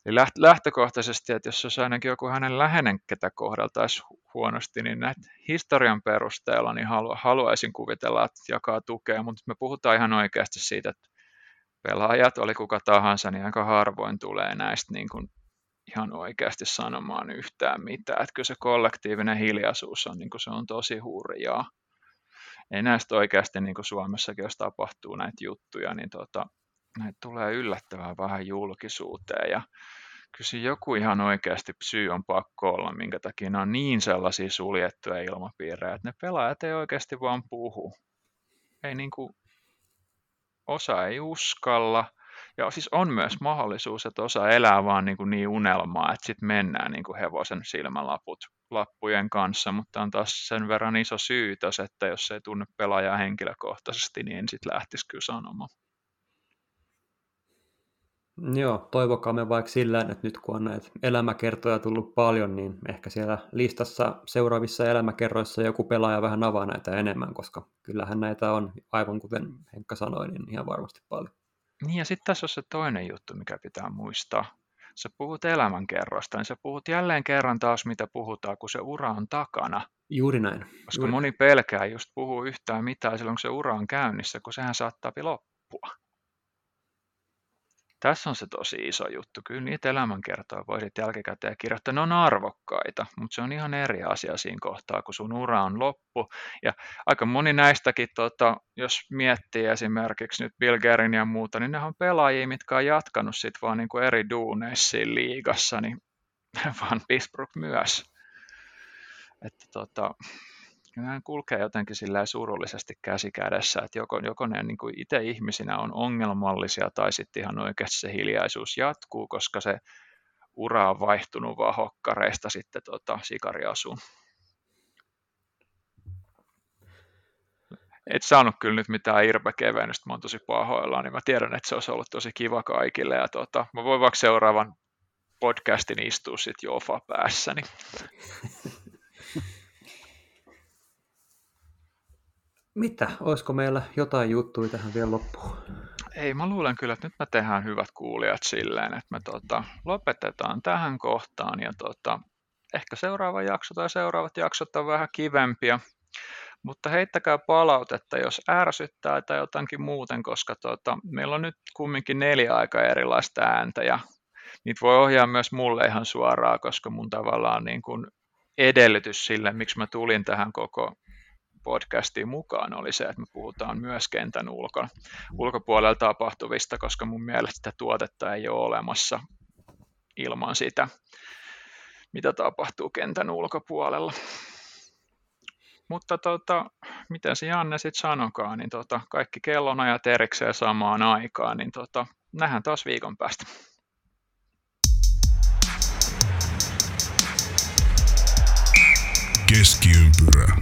Eli lähtökohtaisesti, että jos olisi ainakin joku hänen läheinen, ketä kohdeltaisi huonosti, niin näitä historian perusteella niin halu, haluaisin kuvitella, että jakaa tukea, mutta me puhutaan ihan oikeasti siitä, että pelaajat, oli kuka tahansa, niin aika harvoin tulee näistä niin kuin ihan oikeasti sanomaan yhtään mitään. Että kyllä se kollektiivinen hiljaisuus on, niin kuin se on tosi hurjaa. Ei näistä oikeasti, niin kuin Suomessakin, jos tapahtuu näitä juttuja, niin tota, näitä tulee yllättävän vähän julkisuuteen. Ja kyllä joku ihan oikeasti syy on pakko olla, minkä takia ne on niin sellaisia suljettuja ilmapiirejä, että ne pelaajat ei oikeasti vaan puhu. Ei niin kuin, osa ei uskalla, Ja siis on myös mahdollisuus, että osa elää vaan niin, kuin niin unelmaa, että sitten mennään niin kuin hevosen silmälaput lappujen kanssa, mutta on taas sen verran iso syytös, että jos ei tunne pelaajaa henkilökohtaisesti, niin en sitten lähtisi kyllä sanomaan. Joo, toivokaamme vaikka sillä, että nyt kun on näitä elämäkertoja tullut paljon, niin ehkä siellä listassa seuraavissa elämäkerroissa joku pelaaja vähän avaa näitä enemmän, koska kyllähän näitä on, aivan kuten Henkka sanoi, niin ihan varmasti paljon. Niin ja sitten tässä on se toinen juttu, mikä pitää muistaa. Sä puhut elämänkerrosta, niin sä puhut jälleen kerran taas, mitä puhutaan, kun se ura on takana. Juuri näin. Koska Juuri. moni pelkää just puhuu yhtään mitään silloin, kun se ura on käynnissä, kun sehän saattaa loppua. Tässä on se tosi iso juttu. Kyllä niitä elämänkertoja voi sitten jälkikäteen kirjoittaa. Ne on arvokkaita, mutta se on ihan eri asia siinä kohtaa, kun sun ura on loppu. Ja aika moni näistäkin, tota, jos miettii esimerkiksi nyt Bill Gerin ja muuta, niin ne on pelaajia, mitkä on jatkanut sit vaan niin kuin eri duuneissa liigassa, niin vaan Pittsburgh myös. Että tota, nämä kulkee jotenkin sillä surullisesti käsi kädessä, että joko, joko ne niin kuin itse ihmisinä on ongelmallisia tai sitten ihan oikeasti se hiljaisuus jatkuu, koska se ura on vaihtunut vaan hokkareista sitten tota, sikariasuun. Et saanut kyllä nyt mitään irpekevennystä, mä oon tosi pahoillaan, niin mä tiedän, että se olisi ollut tosi kiva kaikille. Ja tota, mä voin vaikka seuraavan podcastin istua sitten Jofa päässäni. Mitä? Olisiko meillä jotain juttuja tähän vielä loppuun? Ei, mä luulen kyllä, että nyt me tehdään hyvät kuulijat silleen, että me tota, lopetetaan tähän kohtaan ja tota, ehkä seuraava jakso tai seuraavat jaksot on vähän kivempiä, mutta heittäkää palautetta, jos ärsyttää tai jotakin muuten, koska tota, meillä on nyt kumminkin neljä aika erilaista ääntä ja niitä voi ohjaa myös mulle ihan suoraan, koska mun tavallaan niin kuin edellytys sille, miksi mä tulin tähän koko podcastiin mukaan oli se, että me puhutaan myös kentän ulko, ulkopuolella tapahtuvista, koska mun mielestä sitä tuotetta ei ole olemassa ilman sitä, mitä tapahtuu kentän ulkopuolella. Mutta tota, miten se Janne sitten sanokaa, niin tota, kaikki kellonajat erikseen samaan aikaan, niin tota, nähdään taas viikon päästä. Keskiympyrä.